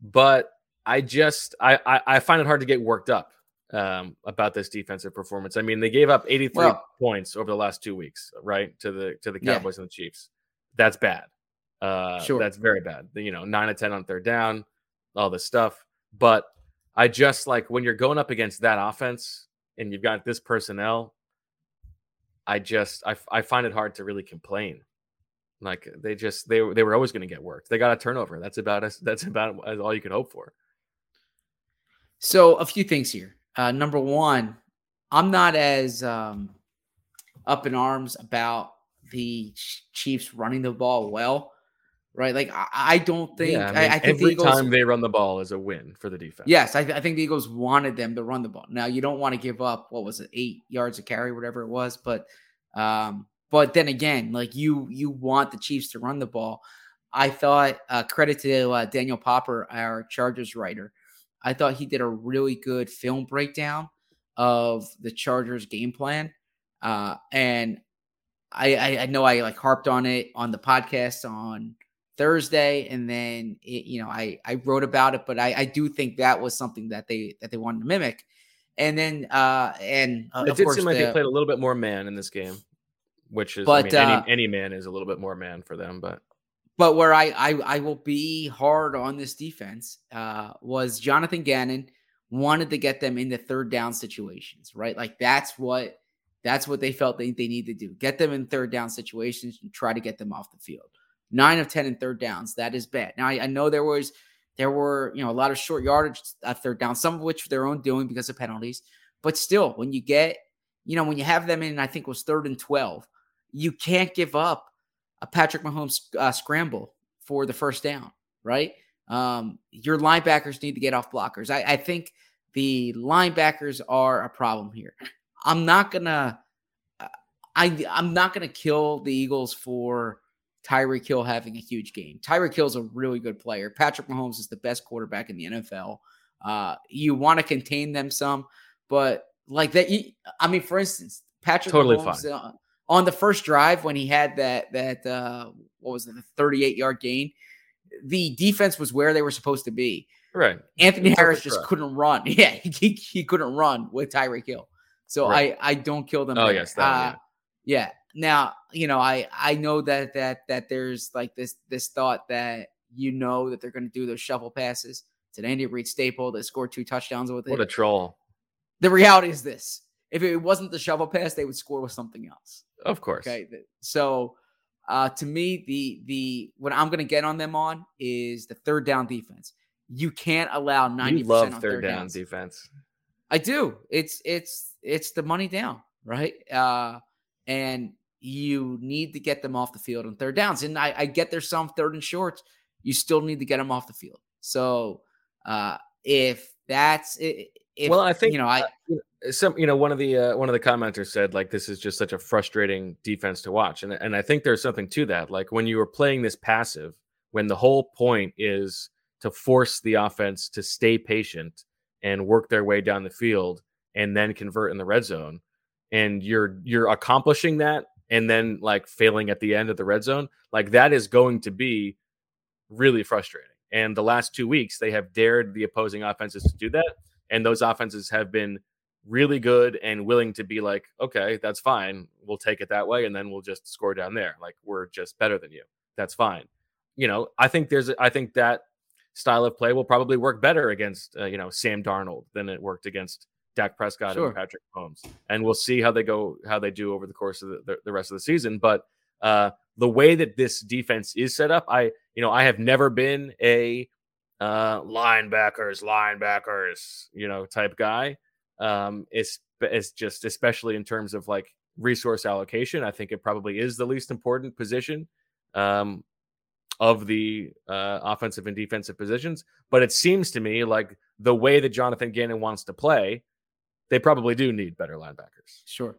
but I just, I, I, I find it hard to get worked up um, about this defensive performance. I mean, they gave up 83 Well- points over the last two weeks, right? To the, to the Yeah. Cowboys and the Chiefs. That's bad. Uh, Sure. That's very bad. You know, nine to 10 on third down, all this stuff. But I just like when you're going up against that offense and you've got this personnel, I just I, I find it hard to really complain. Like they just they they were always going to get worked. They got a turnover. That's about us. That's about all you could hope for. So a few things here. Uh, number one, I'm not as um, up in arms about the Chiefs running the ball well, right? Like I, I don't think yeah, I I, mean, I think the every Eagles. time they run the ball is a win for the defense. Yes, I, I think the Eagles wanted them to run the ball. Now you don't want to give up what was it, eight yards of carry, whatever it was, but um, but then again, like you you want the Chiefs to run the ball. I thought uh, credit to uh, Daniel Popper, our Chargers writer. I thought he did a really good film breakdown of the Chargers game plan, uh, and I, I I know I like harped on it on the podcast on Thursday, and then it, you know I I wrote about it, but I I do think that was something that they that they wanted to mimic, and then uh and uh, it of did course seem like the- they played a little bit more man in this game, which is But, I mean, uh, any any man is a little bit more man for them. But but where I, I I will be hard on this defense uh, was Jonathan Gannon wanted to get them into third down situations, right? Like that's what that's what they felt they, they need to do. Get them in third down situations and try to get them off the field. Nine of ten in third downs. That is bad. Now I, I know there was there were you know a lot of short yardage at third down, some of which their own doing because of penalties. But still, when you get you know when you have them in, I think it was third and twelve, you can't give up a Patrick Mahomes uh, scramble for the first down, right? Um, your linebackers need to get off blockers. I, I think the linebackers are a problem here. I'm not gonna, I I'm not gonna kill the Eagles for Tyreek Hill having a huge game. Tyreek Hill's a really good player. Patrick Mahomes is the best quarterback in the NFL. Uh, you want to contain them some, but like that, you, I mean, for instance, Patrick Totally Mahomes, fine. uh, on the first drive when he had that that uh what was it the 38 yard gain the defense was where they were supposed to be. Right, anthony harris just throw. couldn't run. Yeah he, he couldn't run with tyreek hill. So Right. i i don't kill them Oh, there. yes, that Uh, yeah. now you know i i know that that that there's like this this thought that you know that they're going to do those shovel passes to Andy Reid staple that scored two touchdowns with it. what a troll. the reality is this. If it wasn't the shovel pass they would score with something else Of course. Okay. So uh to me, the the what I'm gonna get on them on is the third down defense. You can't allow 90 You love third third down downs. defense. I do. It's it's it's the money down, right? Uh and you need to get them off the field on third downs. And I, I get there's some third and shorts. You still need to get them off the field. So uh if that's if well, I think you know I some you know one of the uh, one of the commenters said like this is just such a frustrating defense to watch and and I think there's something to that like when you are playing this passive when the whole point is to force the offense to stay patient and work their way down the field and then convert in the red zone and you're you're accomplishing that and then like failing at the end of the red zone like that is going to be really frustrating and the last 2 weeks they have dared the opposing offenses to do that and those offenses have been really good and willing to be like, okay, that's fine. We'll take it that way, and then we'll just score down there. Like we're just better than you. That's fine. You know, I think there's, I think that style of play will probably work better against, uh, you know, Sam Darnold than it worked against Dak Prescott Sure. and Patrick Mahomes. And we'll see how they go, how they do over the course of the, the, the rest of the season. But uh, the way that this defense is set up, I, you know, I have never been a uh, linebackers, linebackers, you know, type guy. Um, it's it's just especially in terms of like resource allocation. I think it probably is the least important position um, of the uh, offensive and defensive positions. But it seems to me like the way that Jonathan Gannon wants to play, they probably do need better linebackers. Sure.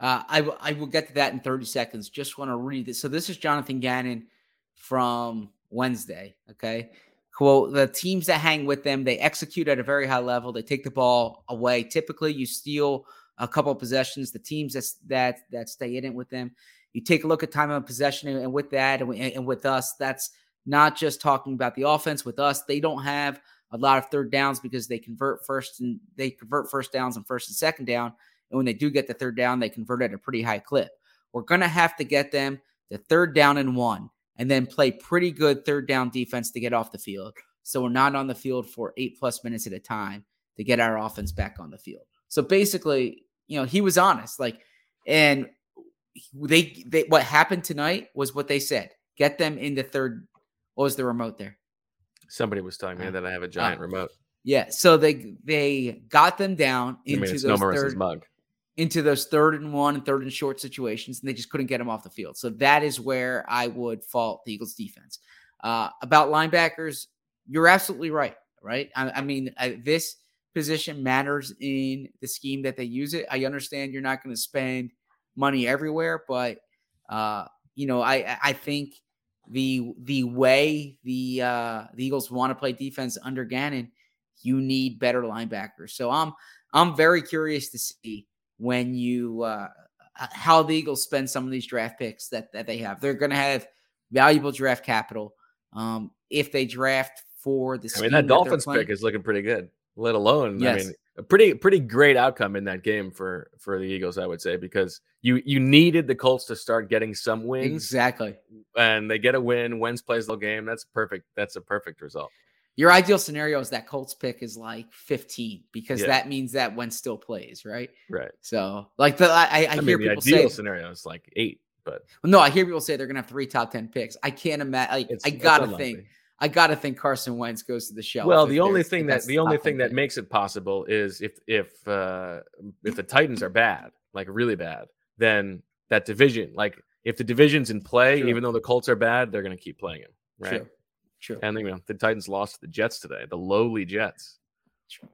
Uh, I, w- I will get to that in 30 seconds. Just want to read this. So, this is Jonathan Gannon from Wednesday. Okay. Quote The teams that hang with them, they execute at a very high level. They take the ball away. Typically, you steal a couple of possessions. The teams that, that, that stay in it with them, you take a look at time of possession. And with that, and, and with us, that's not just talking about the offense. With us, they don't have a lot of third downs because they convert first and they convert first downs and first and second down. And when they do get the third down, they convert at a pretty high clip. We're going to have to get them the third down and one and then play pretty good third down defense to get off the field. So we're not on the field for eight plus minutes at a time to get our offense back on the field. So basically, you know, he was honest. Like, and they, they what happened tonight was what they said. Get them in the third. What was the remote there? Somebody was telling me Uh, that I have a giant uh, remote. Yeah. So they they got them down into I mean, those no Marissa's third mug. Into those third and one and third and short situations, and they just couldn't get them off the field. So that is where I would fault the Eagles defense. Uh, about linebackers, you're absolutely right. Right. I, I mean, I, this position matters in the scheme that they use it. I understand you're not going to spend money everywhere, but uh, you know, I I think the the way the uh, the Eagles want to play defense under Gannon, you need better linebackers. So I'm I'm very curious to see when you uh, how the Eagles spend some of these draft picks that that they have. They're going to have valuable draft capital um, if they draft for the. I mean, that they're Dolphins pick is looking pretty good. Let alone, I Yes. mean, a pretty pretty great outcome in that game for for the Eagles, I would say, because you you needed the Colts to start getting some wins, exactly. and they get a win. Wentz plays the game. That's perfect. That's a perfect result. Your ideal scenario is that Colts pick is like 15 because Yeah. that means that Wentz still plays, right? Right. So, like the I, I, I, hear mean, the people ideal say, scenario is like eight, but no, I hear people say they're gonna have three top 10 picks. I can't imagine. Like, I gotta think. I gotta think Carson Wentz goes to the shelf. Well, the only thing that the only thing that pick. makes it possible is if if uh if the Titans are bad, like really bad, then that division, like if the division's in play, Sure. even though the Colts are bad, they're going to keep playing him, right? True. True. And you know, the Titans lost to the Jets today, the lowly Jets. True.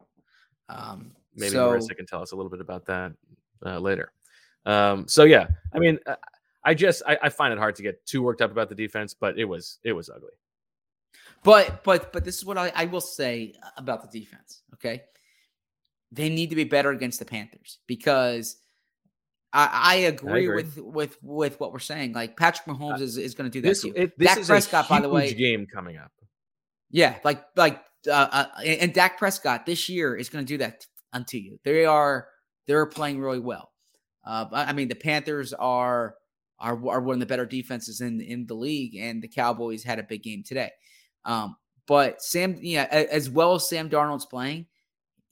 Um, Maybe so, Marissa can tell us a little bit about that uh, later. Um, so yeah, I mean, uh, I just I, I find it hard to get too worked up about the defense, but it was it was ugly. But but but this is what I, I will say about the defense. Okay, they need to be better against the Panthers because I, I, agree, agree. with with with what we're saying. Like Patrick Mahomes is, is going to do that. This, it, this Dak is Prescott, by the way, game coming up. yeah, like like uh, uh, and and Dak Prescott this year is going to do that unto you. They are they're playing really well. Uh, I mean, the Panthers are are are one of the better defenses in in the league, and the Cowboys had a big game today. Um, but Sam, yeah, as well as Sam Darnold's playing,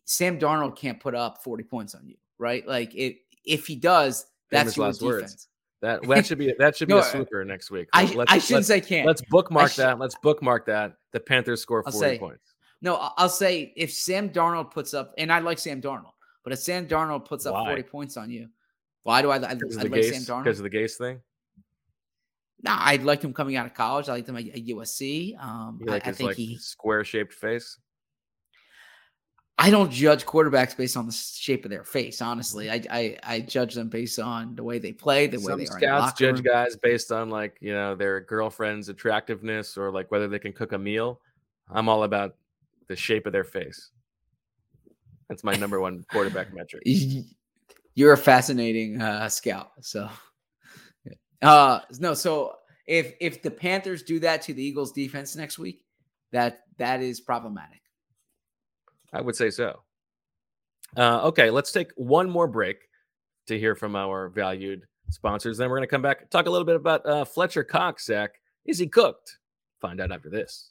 Sam Darnold can't put up forty points on you, right? Like it if he does, that's your last words. defense. That that should be that should be No, a sweeper next week. I, Let's- I shouldn't let's- say can't. Let's bookmark that. Let's bookmark that. The Panthers score I'll 40 say- points. No, I'll say if Sam Darnold puts up, and I like Sam Darnold, but if Sam Darnold puts up 40 points on you, why do I, I, I like the Sam Gase, Darnold? because of the Gase thing. No, I liked him coming out of college. I liked him at, at USC. Um, like I, I think like he. square shaped face. I don't judge quarterbacks based on the shape of their face. Honestly, I I, I judge them based on the way they play, the way Some they are. scouts judge room. guys based on like you know their girlfriend's attractiveness or like whether they can cook a meal. I'm all about the shape of their face. That's my number one quarterback metric. You're a fascinating uh, scout. So, uh, no. So if if the Panthers do that to the Eagles defense next week, that that is problematic. I would say so. Uh, okay, let's take one more break to hear from our valued sponsors. Then we're going to come back talk a little bit about uh, Fletcher Cox. Zach, is he cooked? Find out after this.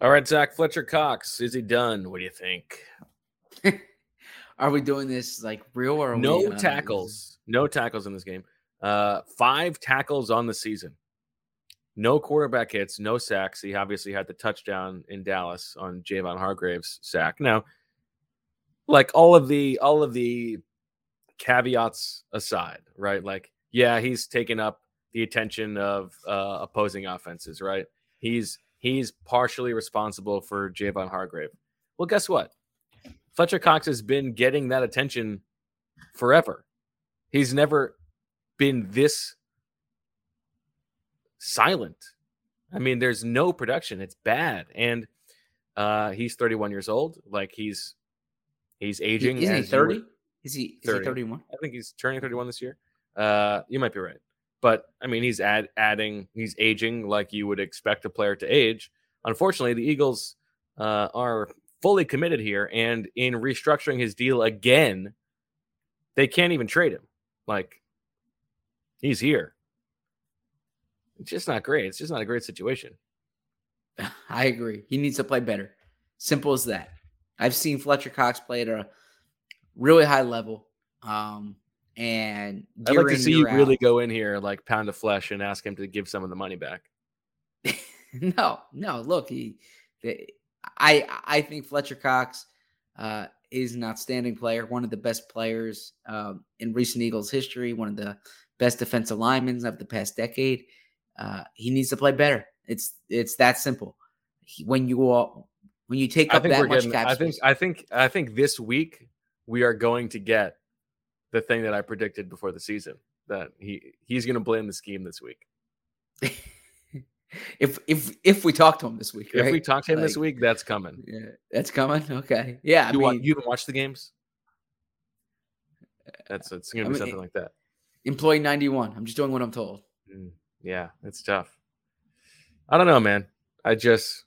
All right, Zach Fletcher Cox. Is he done? What do you think? Are we doing this like real or no we, uh, tackles. No tackles in this game. Uh, five tackles on the season. No quarterback hits, no sacks. He obviously had the touchdown in Dallas on Javon Hargrave's sack. Now, like all of the all of the caveats aside, right? Like, yeah, he's taken up the attention of uh, opposing offenses, right? He's he's partially responsible for Javon Hargrave. Well, guess what? Fletcher Cox has been getting that attention forever. He's never been this silent. I mean, there's no production. It's bad. And uh he's 31 years old. Like he's he's aging. Isn't he as you 30? Is he is 30. he 31? I think he's turning 31 this year. Uh, you might be right, but I mean, he's add, adding, he's aging like you would expect a player to age. Unfortunately, the Eagles uh, are fully committed here, and in restructuring his deal again, they can't even trade him. Like, he's here. It's just not great. It's just not a great situation. I agree. He needs to play better. Simple as that. I've seen Fletcher Cox play at a really high level. Um, and I'd like to see you year really go in here, like pound of flesh, and ask him to give some of the money back. no, no. Look, he, the, I, I think Fletcher Cox uh, is an outstanding player, one of the best players um, in recent Eagles history, one of the best defensive linemen of the past decade. Uh, he needs to play better. It's it's that simple. He, when you all when you take up that much getting. cap I think. space, I think. I think this week we are going to get the thing that I predicted before the season that he he's going to blame the scheme this week. if if if we talk to him this week, If we talk to him this week, that's coming. yeah, that's coming. Okay, yeah. You, wa- mean, you haven't watched the games? That's it's going to I be mean, something like that. employee ninety one. I'm just doing what I'm told. Mm, yeah, it's tough. I don't know, man. I just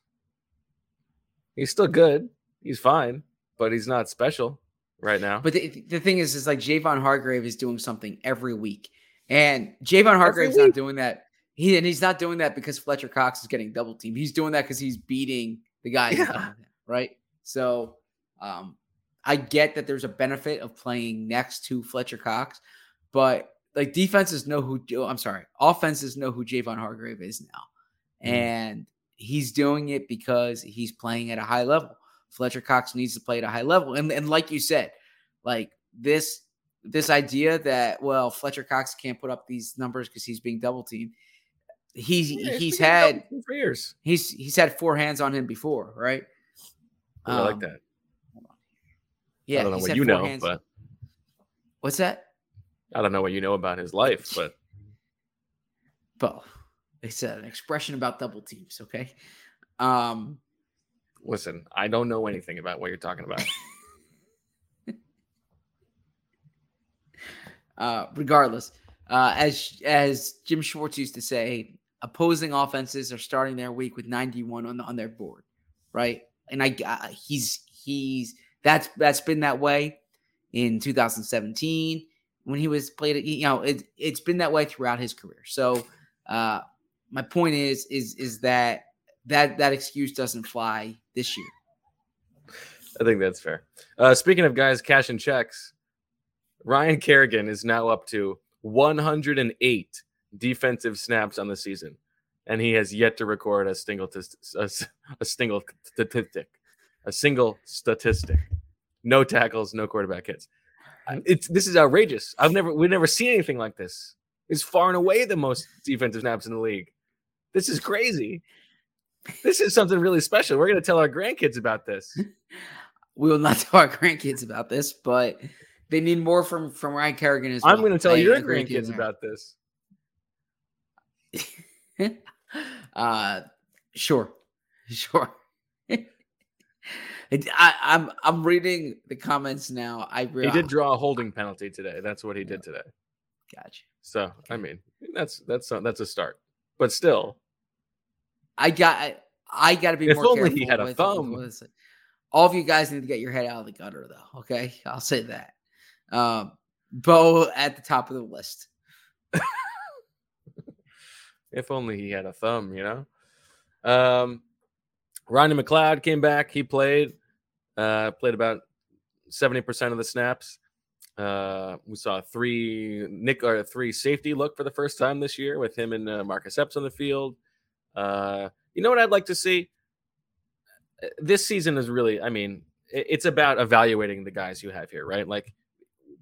he's still good. He's fine, but he's not special right now. But the, the thing is, is like Javon Hargrave is doing something every week, and Javon Hargrave's not doing that. He and he's not doing that because Fletcher Cox is getting double teamed. He's doing that because he's beating the guy, Yeah. right? So, um, I get that there's a benefit of playing next to Fletcher Cox, but like defenses know who. I'm sorry, offenses know who Javon Hargrave is now, Mhm. and he's doing it because he's playing at a high level. Fletcher Cox needs to play at a high level, and and like you said, like this this idea that well Fletcher Cox can't put up these numbers because he's being double teamed. He's Yeah, he's had double for years. he's he's had four hands on him before, right? I like Um, that. Yeah, I don't know what you know, hands- but what's that? I don't know what you know about his life, but Well, it's an expression about double teams. Okay. Um. Listen, I don't know anything about what you're talking about. uh, regardless, uh, as as Jim Schwartz used to say, opposing offenses are starting their week with 91 on the, on their board, right? And I uh, he's he's that's that's been that way in 2017 when he was played. You know, it, it's been that way throughout his career. So, uh, my point is is is that that that excuse doesn't fly this year. I think that's fair. Uh, speaking of guys cashing checks, Ryan Kerrigan is now up to 108 defensive snaps on the season, and he has yet to record a single tis- a, a single statistic, a single statistic. No tackles, no quarterback hits. It's this is outrageous. I've never we've never seen anything like this. It's far and away the most defensive snaps in the league. This is crazy. This is something really special. We're going to tell our grandkids about this. We will not tell our grandkids about this, but they need more from from Ryan Kerrigan as well. I'm going to tell your agree with you grandkids about this. uh sure sure I, I'm I'm reading the comments now. I He did draw a holding penalty today. That's what he did today. Gotcha. So I mean, that's that's a, that's a start. But still, I got I, I got to be If more only careful. he had a with- with thumb. what is it. All of you guys need to get your head out of the gutter, though. Okay, I'll say that. Um, Bo at the top of the list. if only he had a thumb, you know. Um, Rodney McLeod came back. He played, uh, played about 70% of the snaps. Uh, we saw three Nick or three safety look for the first time this year with him and uh, Marcus Epps on the field. Uh, you know what I'd like to see? Uh, This season is really, I mean, it's about evaluating the guys you have here, right? Like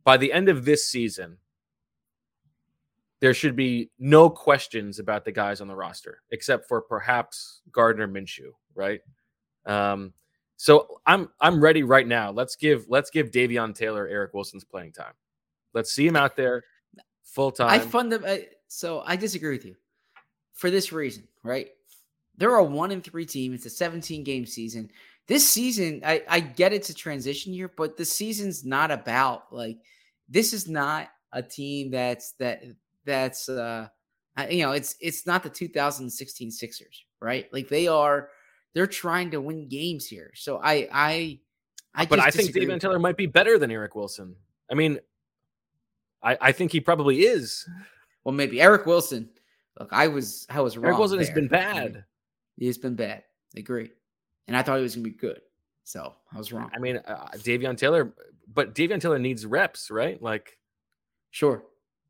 by the end of this season, there should be no questions about the guys on the roster, except for perhaps Gardner Minshew, right? Um, so I'm I'm ready right now. Let's give let's give Davion Taylor Eric Wilson's playing time. Let's see him out there full time. I fund them. I, so I disagree with you for this reason, right? They're a one and three team. It's a 17 game season. This season, I, I get it's a transition year, but the season's not about like this is not a team that's that that's uh you know it's it's not the 2016 Sixers, right? Like they are they're trying to win games here. So I I I but just I think Davion Taylor might be better than Eric Wilson. I mean, I I think he probably is. Well, maybe Eric Wilson. Look, I was I was wrong. Eric Wilson has been bad. He's been bad. I agree. And I thought he was gonna be good. So I was wrong. I mean, uh, Davion Taylor, but Davion Taylor needs reps, right? Like, Sure.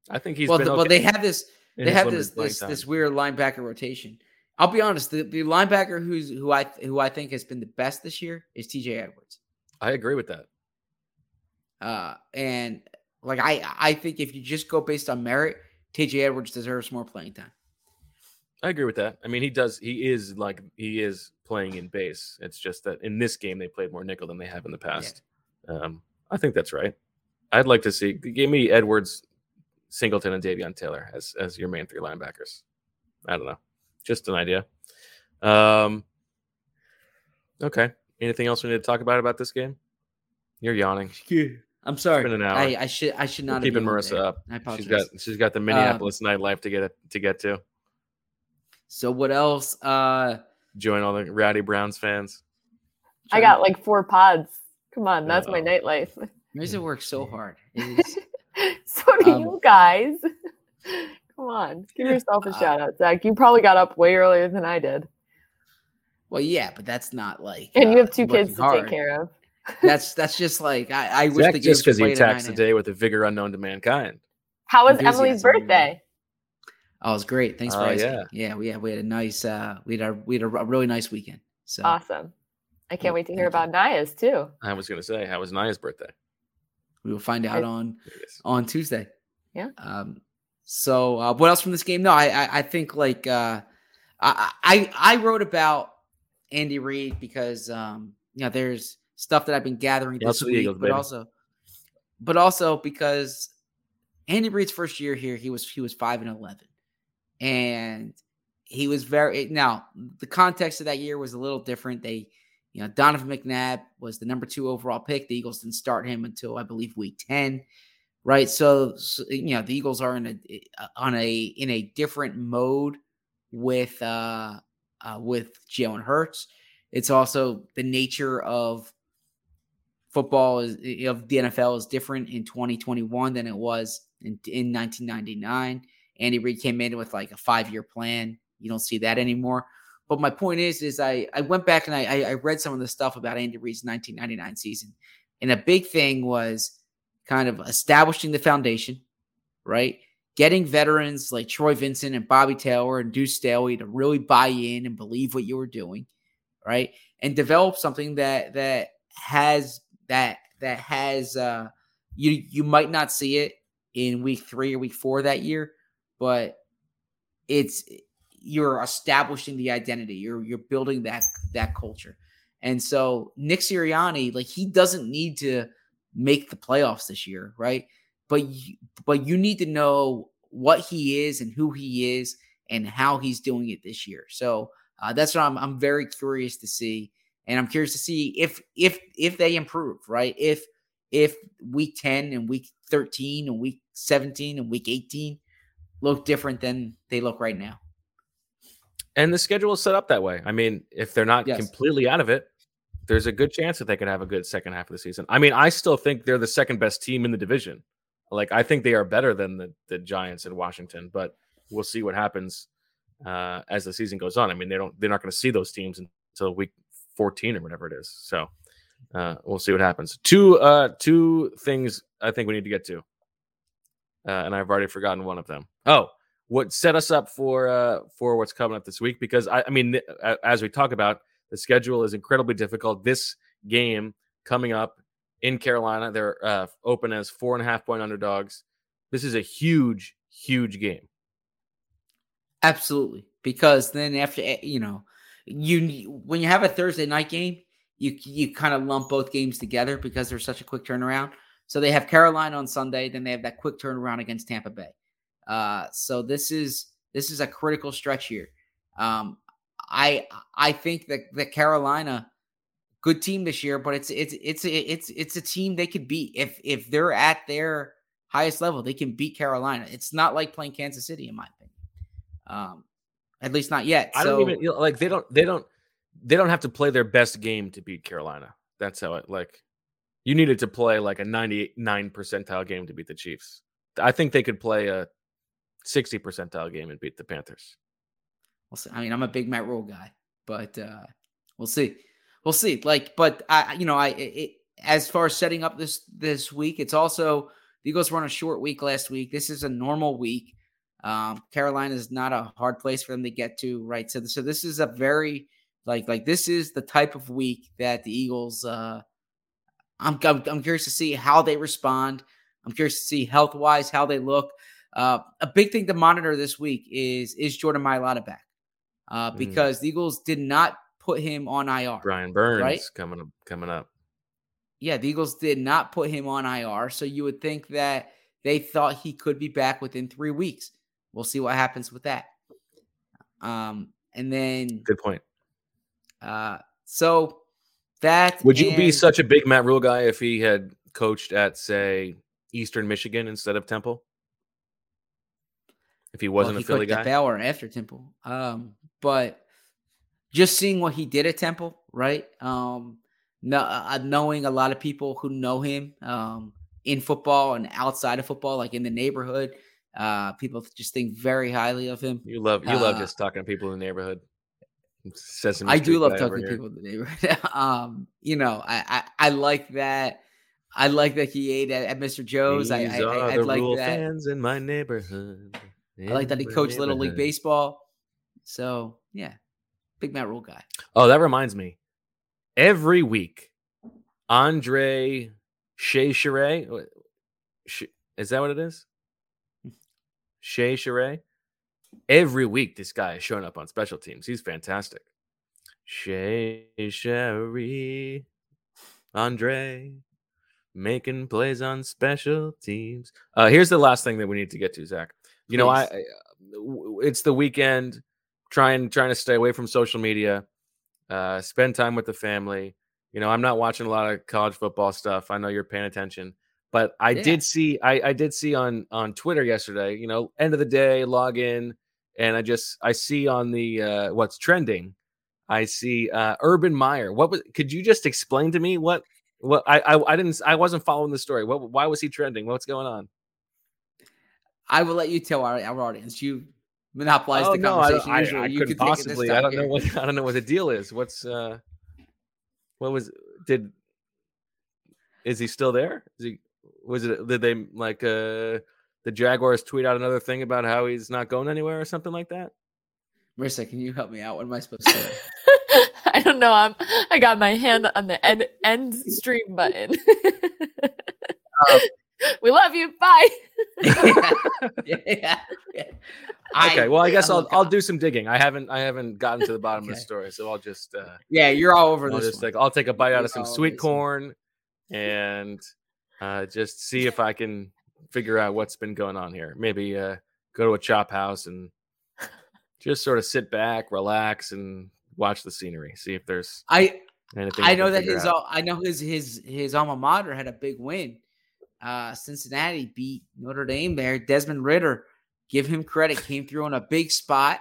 I think he's well, been the- well, okay they have this. They have this this time. this weird linebacker rotation. I'll be honest. The, the linebacker who's who I who I think has been the best this year is T.J. Edwards. I agree with that. Uh, and like I I think if you just go based on merit, T.J. Edwards deserves more playing time. I agree with that. I mean, he does. He is like he is playing in base. It's just that in this game they played more nickel than they have in the past. Um, I think that's right. I'd like to see. Give me Edwards, Singleton, and Davion Taylor as as your main three linebackers. I don't know. Just an idea. Um. Okay. Anything else we need to talk about about this game? You're yawning. I'm sorry. been an hour. I, I should I should not have keeping Marissa there. up. I apologize. She's got she's got the Minneapolis nightlife to get to get to. So what else? Uh, Join all the rowdy Browns fans. I got like four pods. Come on, that's my Uh-oh. nightlife. Marissa works so hard. It is, So do Um, you guys. Come on, give yourself a Uh, shout out, Zach. You probably got up way earlier than I did, well, yeah, but that's not like. and you uh, have two kids to hard. take care of. That's that's just like I, I wish Zach the just because games he attacks the day with a vigor unknown to mankind. How was Enthusiasm, Emily's yeah. birthday? Oh, it was great. Thanks for Oh, asking. yeah. Yeah, we had we had a nice uh we had a we had a really nice weekend. So Awesome. I can't Yeah, wait to hear thank you. about Naya's too. I was going to say, how was Naya's birthday? we will find out on on Tuesday. Yeah. Um. So uh, what else from this game? No, I I, I think like uh I, I I wrote about Andy Reid because um you know there's stuff that I've been gathering Yeah, this week, Eagles, but baby. also but also because Andy Reid's first year here, he was he was five and eleven, and he was very now the context of that year was a little different. They, you know, Donovan McNabb was the number two overall pick. The Eagles didn't start him until I believe week ten, right? So, so you know the Eagles are in a on a in a different mode with uh, uh with Jalen Hurts. It's also the nature of football is of the NFL is different in 2021 than it was in, in 1999. Andy Reid came in with like a five year plan. You don't see that anymore. But my point is, is I I went back and I I read some of the stuff about Andy Reid's 1999 season, and a big thing was kind of establishing the foundation, right? Getting veterans like Troy Vincent and Bobby Taylor and Deuce Staley to really buy in and believe what you were doing, right? And develop something that that has that that has uh you you might not see it in week three or week four that year, but it's you're establishing the identity. You're you're building that that culture. And so Nick Sirianni, like he doesn't need to make the playoffs this year, right? But you, but you need to know what he is and who he is and how he's doing it this year. So uh, that's what I'm I'm very curious to see, and I'm curious to see if if if they improve, right? If if week 10 and week 13 and week 17 and week 18 look different than they look right now. And the schedule is set up that way. I mean, if they're not Yes. completely out of it, there's a good chance that they could have a good second half of the season. I mean, I still think they're the second best team in the division. Like, I think they are better than the, the Giants in Washington, but we'll see what happens uh, as the season goes on. I mean, they don't they're not going to see those teams until week 14 or whatever it is. So uh, we'll see what happens. Two uh, two things I think we need to get to, uh, and I've already forgotten one of them. Oh, what set us up for uh, for what's coming up this week? Because I, I mean, th- as we talk about, the schedule is incredibly difficult. This game coming up in Carolina, they're uh, open as four and a half point underdogs. This is a huge, huge game. Absolutely, because then after eh, you know, you when you have a Thursday night game, you you kind of lump both games together because there's such a quick turnaround. So they have Carolina on Sunday, then they have that quick turnaround against Tampa Bay. Uh, so this is this is a critical stretch here. Um, I I think that that Carolina, good team this year, but it's it's it's it's it's a team they could beat if if they're at their highest level, they can beat Carolina. It's not like playing Kansas City, in my opinion. Um, at least not yet. I so, don't even like they don't they don't they don't have to play their best game to beat Carolina. That's how it like you needed to play like a 99 percentile game to beat the Chiefs. I think they could play a 60 percentile game and beat the Panthers. We'll see. I mean, I'm a big Matt Rhule guy, but uh, we'll see. We'll see. Like, but I, you know, I it, as far as setting up this this week, it's also the Eagles were on a short week last week. This is a normal week. Um, Carolina is not a hard place for them to get to, right? So, so this is a very like like this is the type of week that the Eagles. Uh, I'm I'm, I'm curious to see how they respond. I'm curious to see health wise how they look. Uh, a big thing to monitor this week is is Jordan Mailata back uh, Mm. because the Eagles did not put him on IR. Brian Burns Right? coming up coming up. Yeah, the Eagles did not put him on IR, so you would think that they thought he could be back within three weeks. We'll see what happens with that. Um, and then Good point. uh, so that Would you be such a big Matt Rhule guy if he had coached at say Eastern Michigan instead of Temple? If he wasn't he a Philly guy, Baylor after Temple. Um, but just seeing what he did at Temple, right? Um, no, uh, knowing a lot of people who know him um, in football and outside of football, like in the neighborhood, uh, people just think very highly of him. you love you love uh, just talking to people in the neighborhood. Sesame I Street do love talking to people in the neighborhood. um, you know, I, I I like that. I like that he ate at, at Mr. Joe's. I These I, I, I like that. fans in my neighborhood. I like that he coached Little League. Baseball. So yeah, big Matt Rhule guy. Oh, that reminds me. Every week, Andre Shea Charest, is that what it is? Shea Charest. Every week, this guy is showing up on special teams. He's fantastic. Shea Sherry, Andre, making plays on special teams. Uh, here's the last thing that we need to get to, Zach. You know, I, Please. I it's the weekend. Trying trying to stay away from social media, uh, spend time with the family. You know, I'm not watching a lot of college football stuff. I know you're paying attention, but I Yeah. did see I, I did see on on Twitter yesterday. You know, end of the day, log in, and I just I see on the uh, what's trending. I see uh, Urban Meyer. What was? Could you just explain to me what? What I, I I didn't I wasn't following the story. What why was he trending? What's going on? I will let you tell our, our audience. You monopolize Oh, the no, I, conversation. I. I you couldn't can take it this possibly. I don't know what I don't know what the deal is. What's uh, what was did is he still there? Is he was it did they like uh the Jaguars tweet out another thing about how he's not going anywhere or something like that? Marissa, can you help me out? What am I supposed to do? I don't know. I'm I got my hand on the end end stream button. Um, we love you. Bye. yeah, yeah. Okay, well I guess I'll I'll do some digging. I haven't I haven't gotten to the bottom of the story, so I'll just uh Yeah, you're all over I'll this. just one. take I'll take a bite out of You're some all over sweet this one. corn and uh just see if I can figure out what's been going on here. Maybe uh go to a chop house and just sort of sit back, relax, and watch the scenery. See if there's I anything. I know that his out. I know his his his alma mater had a big win. Uh Cincinnati beat Notre Dame there. Desmond Ridder, give him credit, came through on a big spot.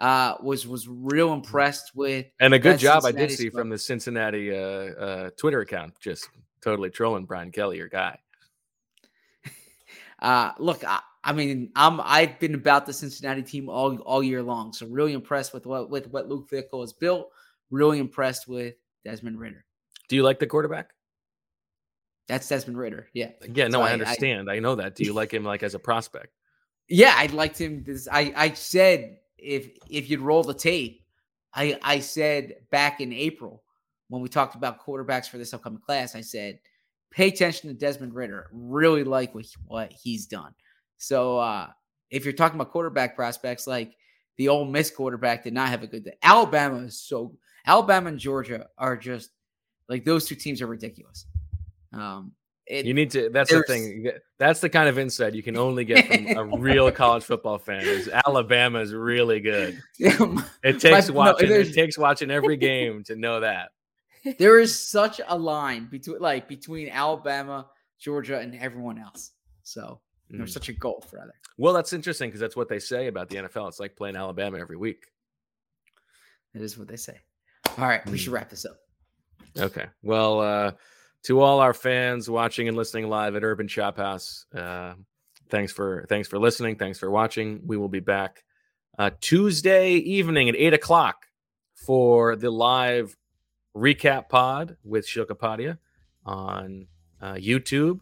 Uh was was real impressed with and a good job I did see from the Cincinnati uh, uh, Twitter account, just totally trolling Brian Kelly, your guy. Uh, look, I, I mean, I'm I've been about the Cincinnati team all all year long, so really impressed with what with what Luke Fickell has built. Really impressed with Desmond Ridder. Do you like the quarterback? That's Desmond Ridder. Yeah. Yeah, no, So I understand. I, know that. Do you like him like as a prospect? Yeah, I liked him. This I I said if if you'd roll the tape, I I said back in April when we talked about quarterbacks for this upcoming class, I said pay attention to Desmond Ridder. Really like what what he's done. So uh if you're talking about quarterback prospects, like the Ole Miss quarterback did not have a good day. Alabama is so Alabama and Georgia are just like those two teams are ridiculous. Um, it, You need to. That's the thing. That's the kind of insight you can only get from a real college football fan. Is Alabama is really good. It takes no, watching. there's- it takes watching every game to know that. There is such a line between like between Alabama, Georgia, and everyone else. So there's Mm. such a gulf, rather. Well, that's interesting because that's what they say about the NFL. It's like playing Alabama every week. That is what they say. All right, we Mm. should wrap this up. Okay. Well, uh, to all our fans watching and listening live at Urban Shop House, uh, thanks for thanks for listening. Thanks for watching. We will be back uh, Tuesday evening at eight o'clock for the live recap pod with Sheil Kapadia on uh, YouTube,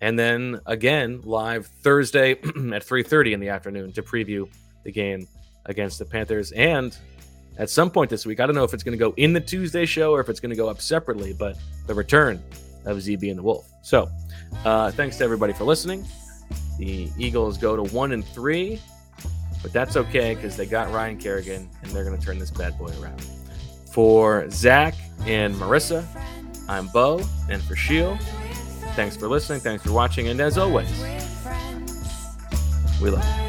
and then again live Thursday at three thirty in the afternoon to preview the game against the Panthers and at some point this week. I don't know if it's going to go in the Tuesday show or if it's going to go up separately, but the return of ZB and the Wolf. So, uh, thanks to everybody for listening. The Eagles go to one and three, but that's okay because they got Ryan Kerrigan and they're going to turn this bad boy around. For Zach and Marissa, I'm Bo, and for Sheil, thanks for listening, thanks for watching, and as always, we love you.